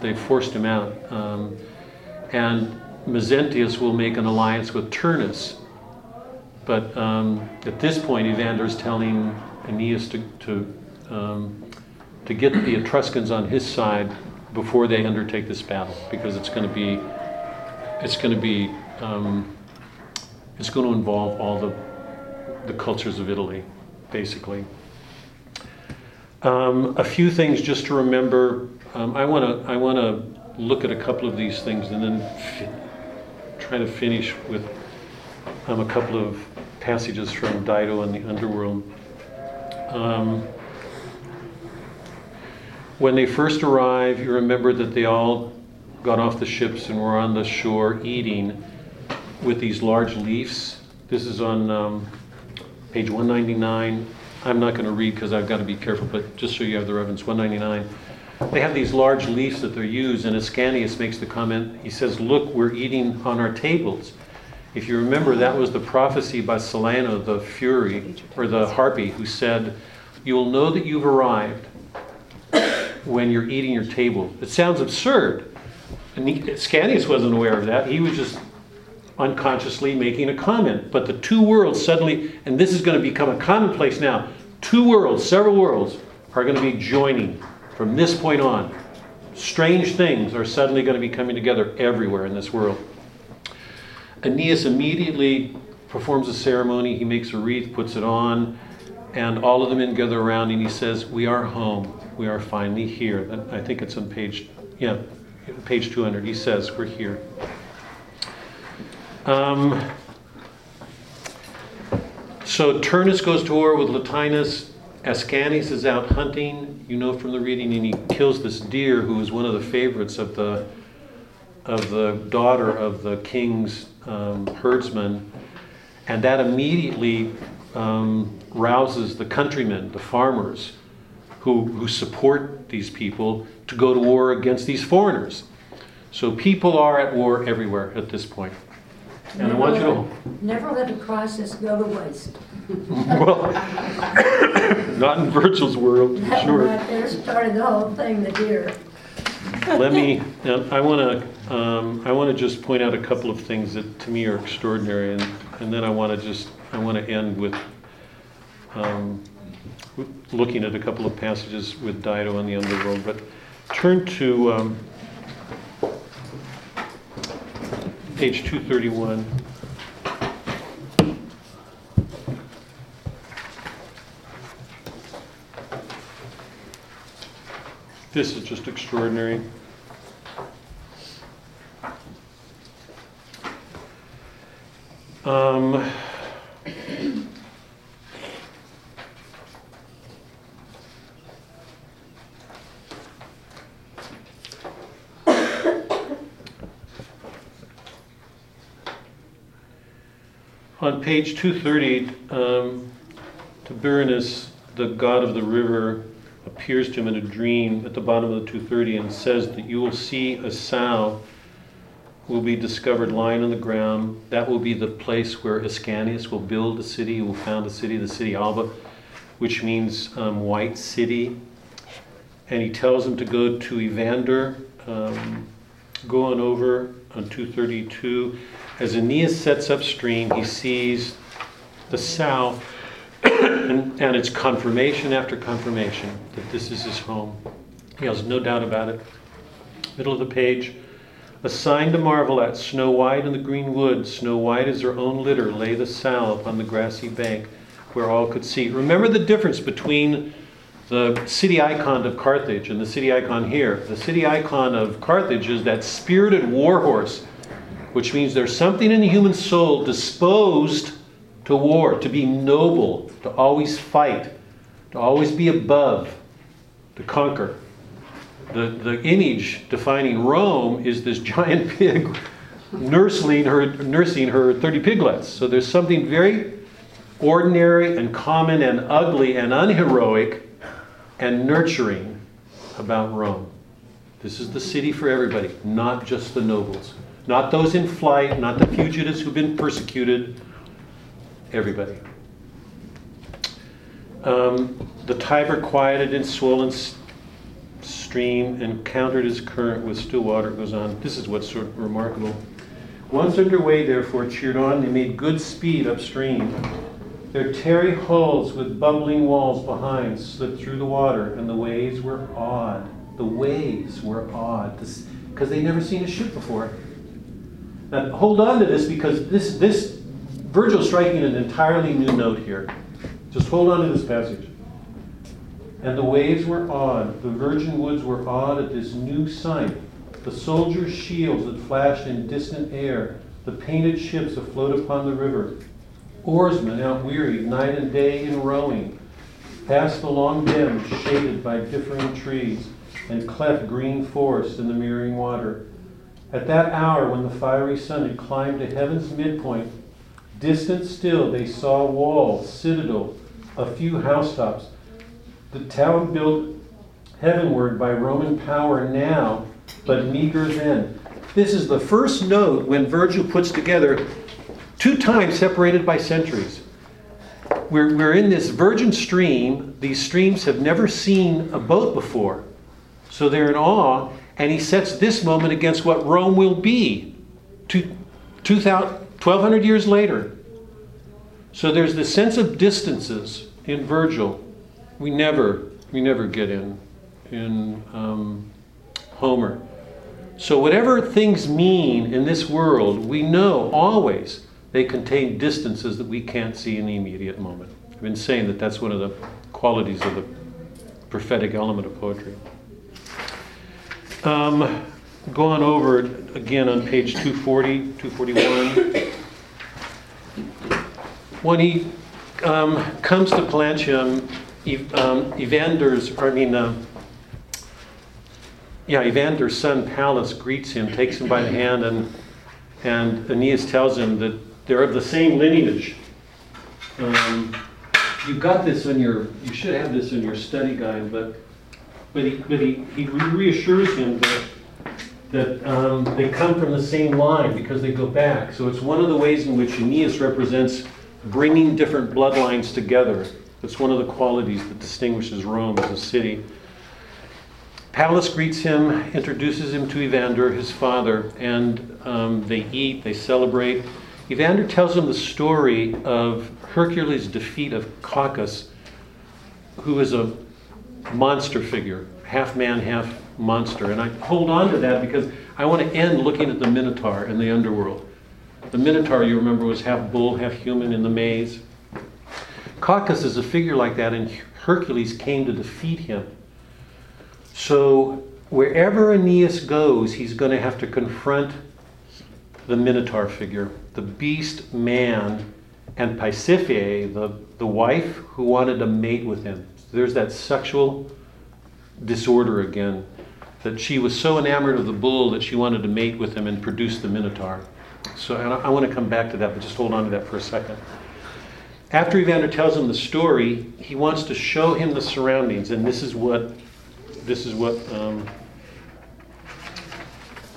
they forced him out. Um, and Mezentius will make an alliance with Turnus. But um, at this point, Evander is telling Aeneas to, to, um, to get the Etruscans on his side before they undertake this battle, because it's going to be, it's going to be, um, it's going to involve all the, the cultures of Italy, basically. Um, a few things just to remember. Um, I want to I want to look at a couple of these things and then fi- try to finish with um, a couple of passages from Dido and the Underworld. Um, when they first arrive, you remember that they all got off the ships and were on the shore eating with these large leaves. This is on um, page 199. I'm not going to read because I've got to be careful, but just so you have the reference, 199. They have these large leaves that they're used, and Ascanius makes the comment, he says, Look, we're eating on our tables. If you remember, that was the prophecy by Celaeno, the Fury, or the Harpy, who said, You will know that you've arrived when you're eating your table. It sounds absurd. And Ascanius wasn't aware of that. He was just unconsciously making a comment. But the two worlds suddenly, and this is going to become a commonplace now, two worlds, several worlds, are going to be joining from this point on. Strange things are suddenly going to be coming together everywhere in this world. Aeneas immediately performs a ceremony. He makes a wreath, puts it on, and all of the men gather around, and he says, We are home. We are finally here. I think it's on page, yeah, page 200. He says, We're here. Um, so Turnus goes to war with Latinus. Ascanius is out hunting, you know from the reading, and he kills this deer who is one of the favorites of the of the daughter of the king's um, herdsman, and that immediately um, rouses the countrymen, the farmers, who who support these people to go to war against these foreigners. So people are at war everywhere at this point. And I want you to. Never let a crisis go to waste. Well, not in Virgil's world, for That sure. right there started the whole thing, the deer. Let me, I want to, um, I want to just point out a couple of things that to me are extraordinary, and, and then I want to just, I want to end with, um, looking at a couple of passages with Dido and the underworld, but turn to, um, page 231. This is just extraordinary. Um, on page 230, um, Tiberinus, the god of the river, appears to him in a dream at the bottom of the 230 and says that you will see a sow will be discovered lying on the ground. That will be the place where Ascanius will build a city, he will found a city, the city Alba, which means um, white city. And he tells him to go to Evander, um, go on over on 232. As Aeneas sets upstream, he sees the south, and, and it's confirmation after confirmation that this is his home. He has no doubt about it. Middle of the page. A sign to marvel at, Snow White in the green wood, Snow White as her own litter, lay the sow upon the grassy bank where all could see. Remember the difference between the city icon of Carthage and the city icon here. The city icon of Carthage is that spirited war horse, which means there's something in the human soul disposed to war, to be noble, to always fight, to always be above, to conquer. The, the image defining Rome is this giant [LAUGHS] pig nursing her, nursing her 30 piglets. So there's something very ordinary and common and ugly and unheroic and nurturing about Rome. This is the city for everybody, not just the nobles. Not those in flight, not the fugitives who've been persecuted, everybody. Um, the Tiber quieted in swollen stream and countered his current with still water. It goes on. This is what's sort of remarkable. Once underway, therefore, cheered on, they made good speed upstream. Their tarry hulls with bubbling walls behind slipped through the water, and the waves were awed. The waves were awed because they'd never seen a ship before. Now, hold on to this because this, this Virgil's striking an entirely new note here. Just hold on to this passage. And the waves were awed, the virgin woods were awed at this new sight. The soldiers' shields that flashed in distant air, the painted ships afloat upon the river, oarsmen outwearied night and day in rowing, past the long bends shaded by differing trees, and cleft green forests in the mirroring water. At that hour, when the fiery sun had climbed to heaven's midpoint, distant still they saw walls, citadel, a few housetops. The town built heavenward by Roman power now, but meager then. This is the first note when Virgil puts together two times separated by centuries. We're, we're in this virgin stream. These streams have never seen a boat before. So they're in awe, and he sets this moment against what Rome will be two, 2000, 1200 years later. So there's this sense of distances in Virgil we never we never get in in um, Homer. So whatever things mean in this world, we know always they contain distances that we can't see in the immediate moment. I've been saying that that's one of the qualities of the prophetic element of poetry. Um, on over again on page 240, 241. When he um, comes to Pallantium, um, Evander's, I mean, uh, yeah, Evander's son Pallas greets him, takes him by the hand, and and Aeneas tells him that they're of the same lineage. Um, you got this in your, you should have this in your study guide, but but he but he, he reassures him that that um, they come from the same line because they go back. So it's one of the ways in which Aeneas represents bringing different bloodlines together. It's one of the qualities that distinguishes Rome as a city. Pallas greets him, introduces him to Evander, his father, and um, they eat, they celebrate. Evander tells him the story of Hercules' defeat of Cacus, who is a monster figure, half man, half monster. And I hold on to that because I want to end looking at the Minotaur in the underworld. The Minotaur, you remember, was half bull, half human in the maze. Cacus is a figure like that, and Hercules came to defeat him. So wherever Aeneas goes, he's going to have to confront the Minotaur figure, the beast man, and Pasiphae, the, the wife who wanted to mate with him. There's that sexual disorder again, that she was so enamored of the bull that she wanted to mate with him and produce the Minotaur. So I, I want to come back to that, but just hold on to that for a second. after Evander tells him the story, he wants to show him the surroundings, and this is what this is what um,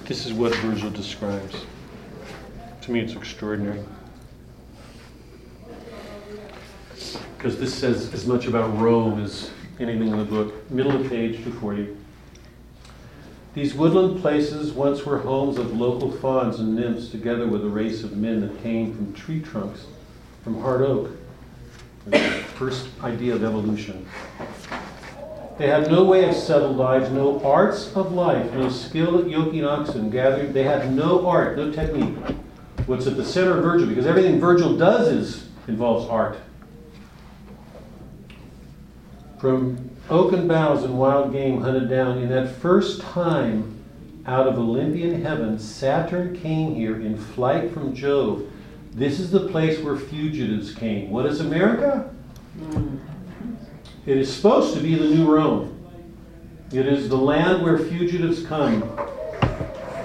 this is what Virgil describes. To me, it's extraordinary because this says as much about Rome as anything in the book. Middle of page 240. These woodland places once were homes of local fauns and nymphs, together with a race of men that came from tree trunks, from hard oak. First idea of evolution. They had no way of settled lives, no arts of life, no skill at yoking oxen, gathering. They had no art, no technique. What's at the center of Virgil, because everything Virgil does is involves art. From oaken boughs and wild game hunted down, in that first time out of Olympian heaven, Saturn came here in flight from Jove. This is the place where fugitives came. What is America? Mm. It is supposed to be the new Rome. It is the land where fugitives come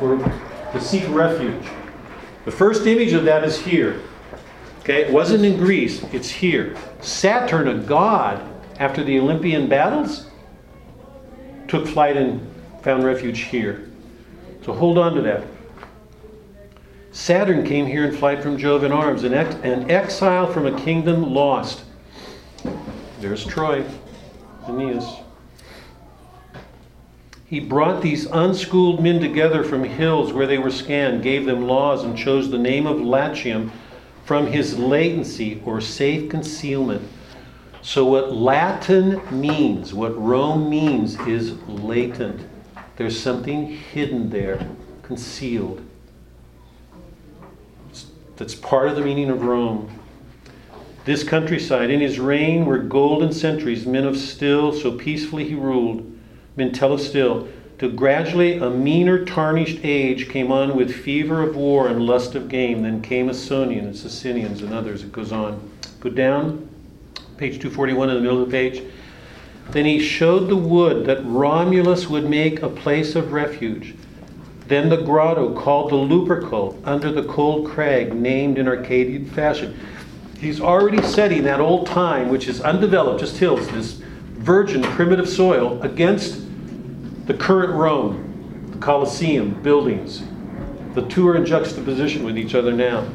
for to seek refuge. The first image of that is here. Okay, it wasn't in Greece, it's here. Saturn, a god, after the Olympian battles, took flight and found refuge here. So hold on to that. Saturn came here in flight from Jove in arms, an, ex- an exile from a kingdom lost. There's Troy, Aeneas. He brought these unschooled men together from hills where they were scanned, gave them laws, and chose the name of Latium from his latency or safe concealment. So, what Latin means, what Rome means, is latent. There's something hidden there, concealed. That's part of the meaning of Rome. This countryside, in his reign, were golden centuries, men of still, so peacefully he ruled, men tell of still, till gradually a meaner, tarnished age came on with fever of war and lust of game. Then came Ausonian and Sicanians and others. It goes on. Put down page 241 in the middle of the page. Then he showed the wood that Romulus would make a place of refuge. Then the grotto called the Lupercal under the cold crag, named in Arcadian fashion. He's already setting that old time, which is undeveloped, just hills, this virgin primitive soil, against the current Rome, the Colosseum, buildings. The two are in juxtaposition with each other now.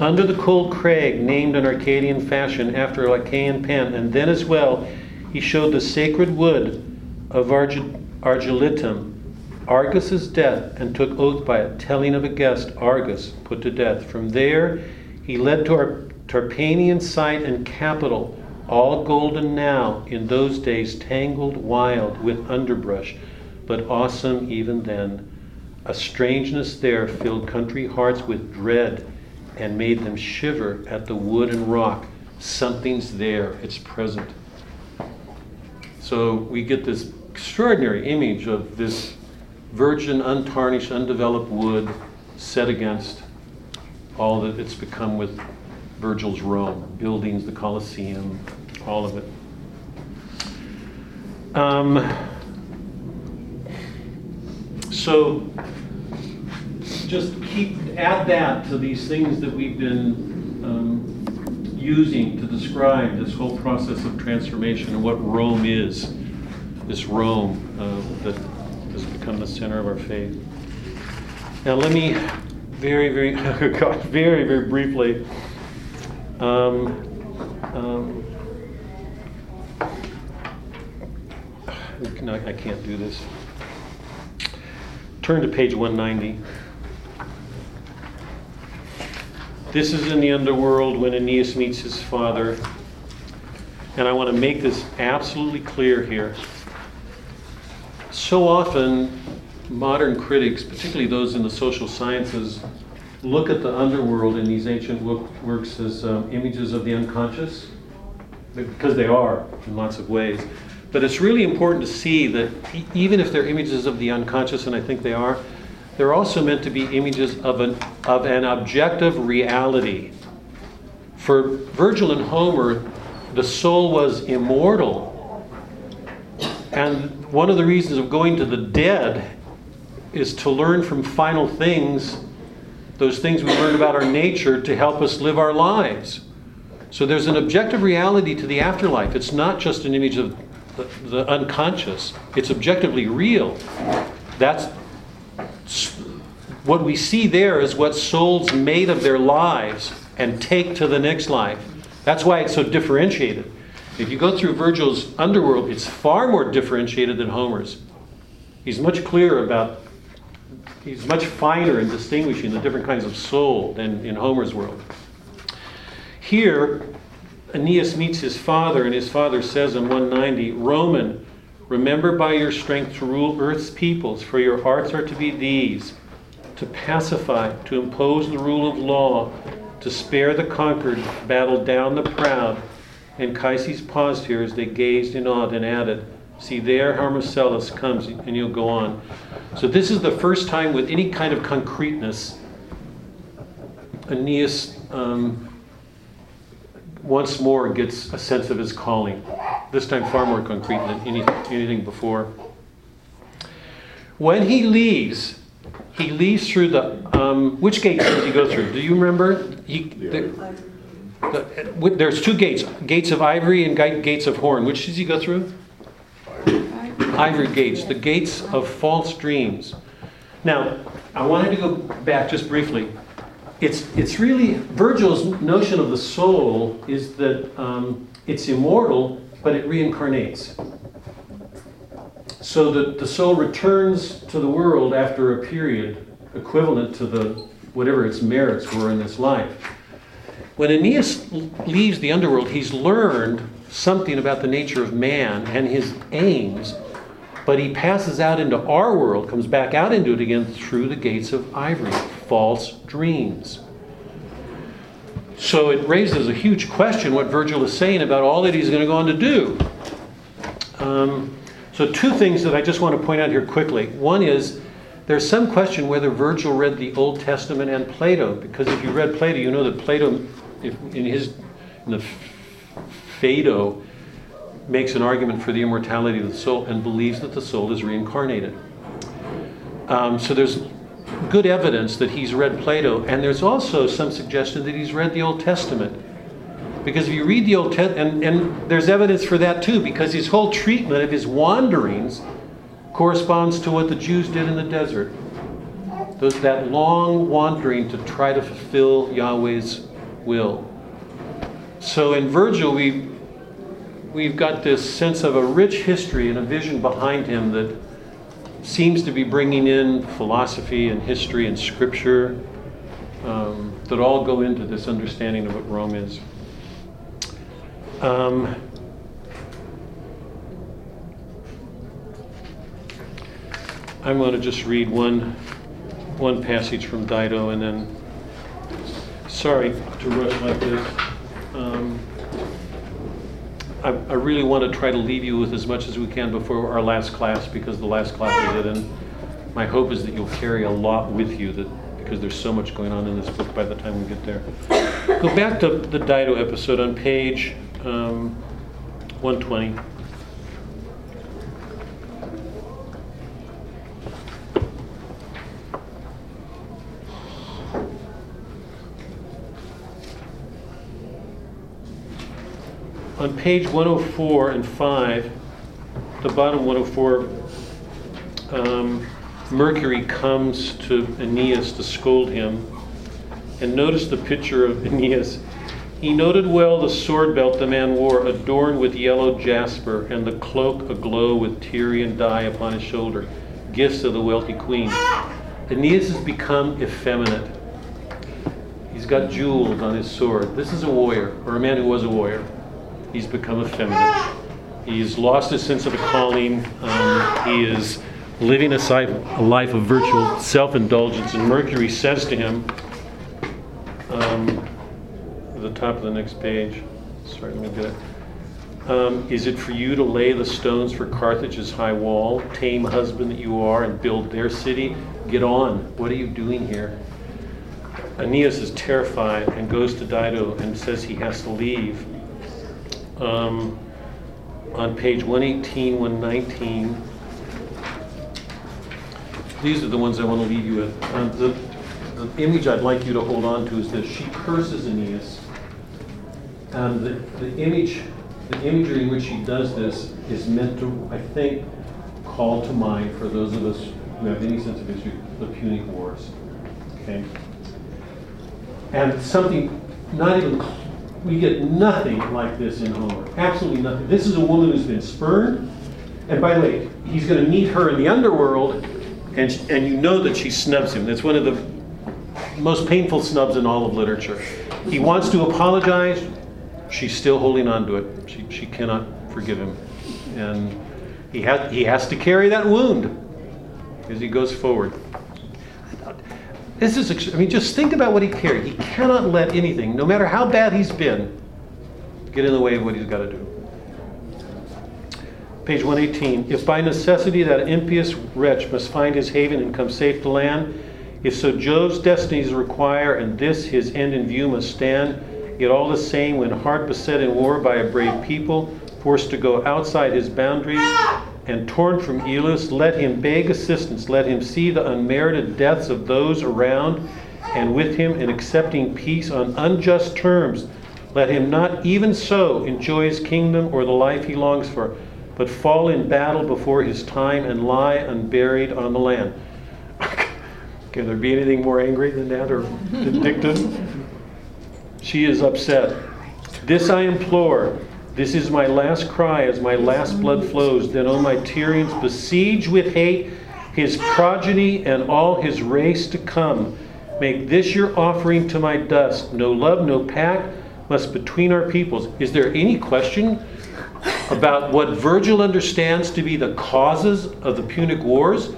Under the cold crag, named in Arcadian fashion after Achaean Pan, and then as well, he showed the sacred wood of Arg- Argiletum, Argus's death, and took oath by it, telling of a guest, Argus, put to death. From there, he led to our Tarpeian site and capital, all golden now, in those days tangled wild with underbrush, but awesome even then. A strangeness there filled country hearts with dread and made them shiver at the wood and rock. Something's there, it's present. So we get this extraordinary image of this virgin, untarnished, undeveloped wood set against all that it's become with Virgil's Rome buildings, the Colosseum, all of it. Um, so just keep add that to these things that we've been um, using to describe this whole process of transformation and what Rome is. This Rome uh, that has become the center of our faith. Now, let me very, very, [LAUGHS] God, very, very briefly. Um, um, no, I can't do this. Turn to page 190. This is in the underworld when Aeneas meets his father. And I want to make this absolutely clear here. So often, modern critics, particularly those in the social sciences, look at the underworld in these ancient works as um, images of the unconscious, because they are in lots of ways. But it's really important to see that even if they're images of the unconscious, and I think they are, they're also meant to be images of an, of an objective reality. For Virgil and Homer, the soul was immortal. And one of the reasons of going to the dead is to learn from final things, those things we learn about our nature, to help us live our lives. So there's an objective reality to the afterlife. It's not just an image of the, the unconscious, it's objectively real. That's what we see there is what souls made of their lives and take to the next life. That's why it's so differentiated. If you go through Virgil's underworld, it's far more differentiated than Homer's. He's much clearer about, he's much finer in distinguishing the different kinds of soul than in Homer's world. Here, Aeneas meets his father, and his father says in 190 Roman, remember by your strength to rule earth's peoples, for your hearts are to be these to pacify, to impose the rule of law, to spare the conquered, battle down the proud. Anchises paused here as they gazed in awe and added, See, there Marcellus comes, and you'll go on. So, this is the first time with any kind of concreteness Aeneas um, once more gets a sense of his calling. This time, far more concrete than any, anything before. When he leaves, he leaves through the. Um, which gates does he go through? Do you remember? He, the, the, there's two gates gates of ivory and gates of horn. Which does he go through? Ivory gates, the gates of false dreams. Now, I wanted to go back just briefly. It's, it's really, Virgil's notion of the soul is that um, it's immortal, but it reincarnates. So that the soul returns to the world after a period equivalent to the whatever its merits were in this life. When Aeneas leaves the underworld, he's learned something about the nature of man and his aims but he passes out into our world, comes back out into it again through the gates of ivory, false dreams. So it raises a huge question what Virgil is saying about all that he's going to go on to do. Um, so, two things that I just want to point out here quickly. One is there's some question whether Virgil read the Old Testament and Plato, because if you read Plato, you know that Plato, in his in the Phaedo, makes an argument for the immortality of the soul and believes that the soul is reincarnated. Um, so there's good evidence that he's read Plato, and there's also some suggestion that he's read the Old Testament. Because if you read the Old Testament, and, and there's evidence for that too, because his whole treatment of his wanderings corresponds to what the Jews did in the desert. Those, that long wandering to try to fulfill Yahweh's will. So in Virgil, we we've got this sense of a rich history and a vision behind him that seems to be bringing in philosophy and history and scripture um, that all go into this understanding of what Rome is. Um, I'm going to just read one one passage from Dido and then sorry to rush like this. Um, I, I really want to try to leave you with as much as we can before our last class because the last class is it, and my hope is that you'll carry a lot with you that because there's so much going on in this book by the time we get there. Go back to the Dido episode on page um, 120. on page 104 and 5, the bottom 104, um, Mercury comes to Aeneas to scold him. And notice the picture of [LAUGHS] Aeneas. He noted well the sword belt the man wore, adorned with yellow jasper, and the cloak aglow with Tyrian dye upon his shoulder, gifts of the wealthy queen. Aeneas has become effeminate. He's got jewels on his sword. This is a warrior, or a man who was a warrior he's become effeminate. He's lost his sense of a calling. Um, he is living a, life of virtual self indulgence. And Mercury says to him, top of the next page, sorry, let me get it. Um, is it for you to lay the stones for Carthage's high wall, tame husband that you are, and build their city? Get on. What are you doing here? Aeneas is terrified and goes to Dido and says he has to leave um, on page 118, 119. These are the ones I want to leave you with. Uh, the, the image I'd like you to hold on to is this. She curses Aeneas. Um, the, the image, the imagery in which he does this is meant to, I think, call to mind for those of us who have any sense of history, the Punic Wars. Okay? And something, not even, we get nothing like this in Homer. Absolutely nothing. This is a woman who's been spurned. And by the way, he's going to meet her in the underworld, and, and you know that she snubs him. That's one of the most painful snubs in all of literature. He wants to apologize. She's still holding on to it. She, she cannot forgive him. And he has, he has to carry that wound as he goes forward. This is, I mean, just think about what he carried. He cannot let anything, no matter how bad he's been, get in the way of what he's got to do. Page 118. If by necessity that impious wretch must find his haven and come safe to land, if so Jove's destinies require, and this his end in view must stand, yet all the same, when hard beset in war by a brave people, forced to go outside his boundaries, and torn from Iulus, let him beg assistance, let him see the unmerited deaths of those around, and with him in accepting peace on unjust terms, let him not even so enjoy his kingdom or the life he longs for, but fall in battle before his time and lie unburied on the land. [LAUGHS] Can there be anything more angry than that or vindictive? She is upset. This I implore. This is my last cry as my last blood flows. Then, O my Tyrians, besiege with hate his progeny and all his race to come. Make this your offering to my dust. No love, no pact must between our peoples. Is there any question about what Virgil understands to be the causes of the Punic Wars?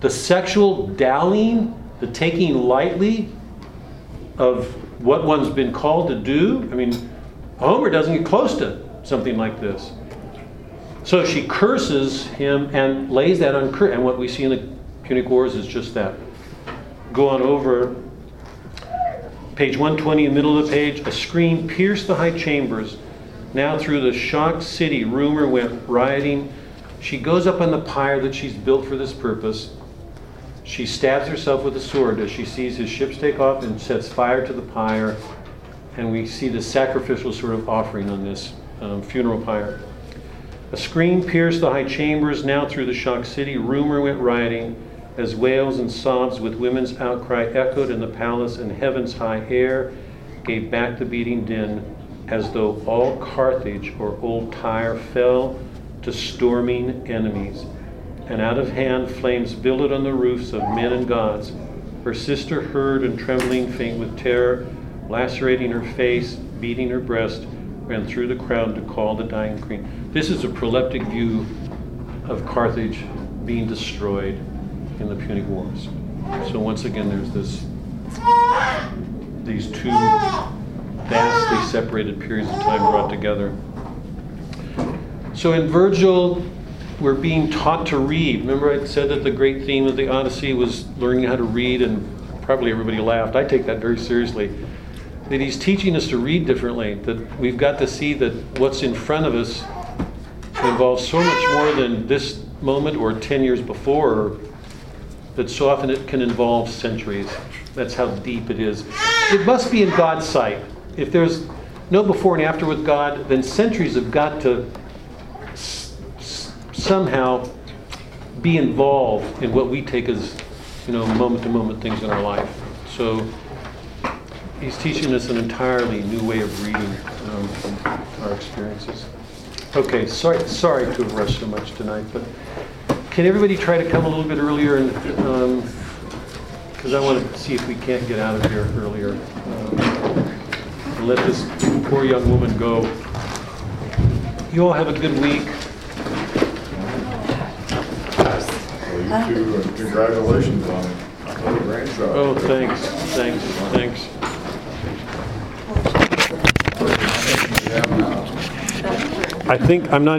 The sexual dallying, the taking lightly of what one's been called to do. I mean, Homer doesn't get close to something like this. So she curses him and lays that on. And what we see in the Punic Wars is just that. Go on over. Page 120, in the middle of the page, a scream pierced the high chambers. Now through the shocked city, rumor went rioting. She goes up on the pyre that she's built for this purpose. She stabs herself with a sword as she sees his ships take off and sets fire to the pyre. And we see the sacrificial sort of offering on this um, funeral pyre. A scream pierced the high chambers. Now through the shocked city, rumor went rioting as wails and sobs with women's outcry echoed in the palace, and heaven's high air gave back the beating din, as though all Carthage or old Tyre fell to storming enemies. And out of hand flames billowed on the roofs of men and gods. Her sister heard and trembling, faint with terror, lacerating her face, beating her breast, ran through the crowd to call the dying queen. This is a proleptic view of Carthage being destroyed in the Punic Wars. So once again, there's this these two vastly separated periods of time brought together. So in Virgil, we're being taught to read. Remember, I said that the great theme of the Odyssey was learning how to read, and probably everybody laughed. I take that very seriously. That he's teaching us to read differently, that we've got to see that what's in front of us involves so much more than this moment or 10 years before, that so often it can involve centuries. That's how deep it is. It must be in God's sight. If there's no before and after with God, then centuries have got to somehow be involved in what we take as, you know, moment to moment things in our life. So he's teaching us an entirely new way of reading um, our experiences. Okay, sorry, sorry to have rushed so much tonight, but can everybody try to come a little bit earlier and, because I want to see if we can't get out of here earlier. Um, Let this poor young woman go. You all have a good week. Well, you two, uh, congratulations on another grandchild. Oh, thanks, thanks, thanks. I think, I'm not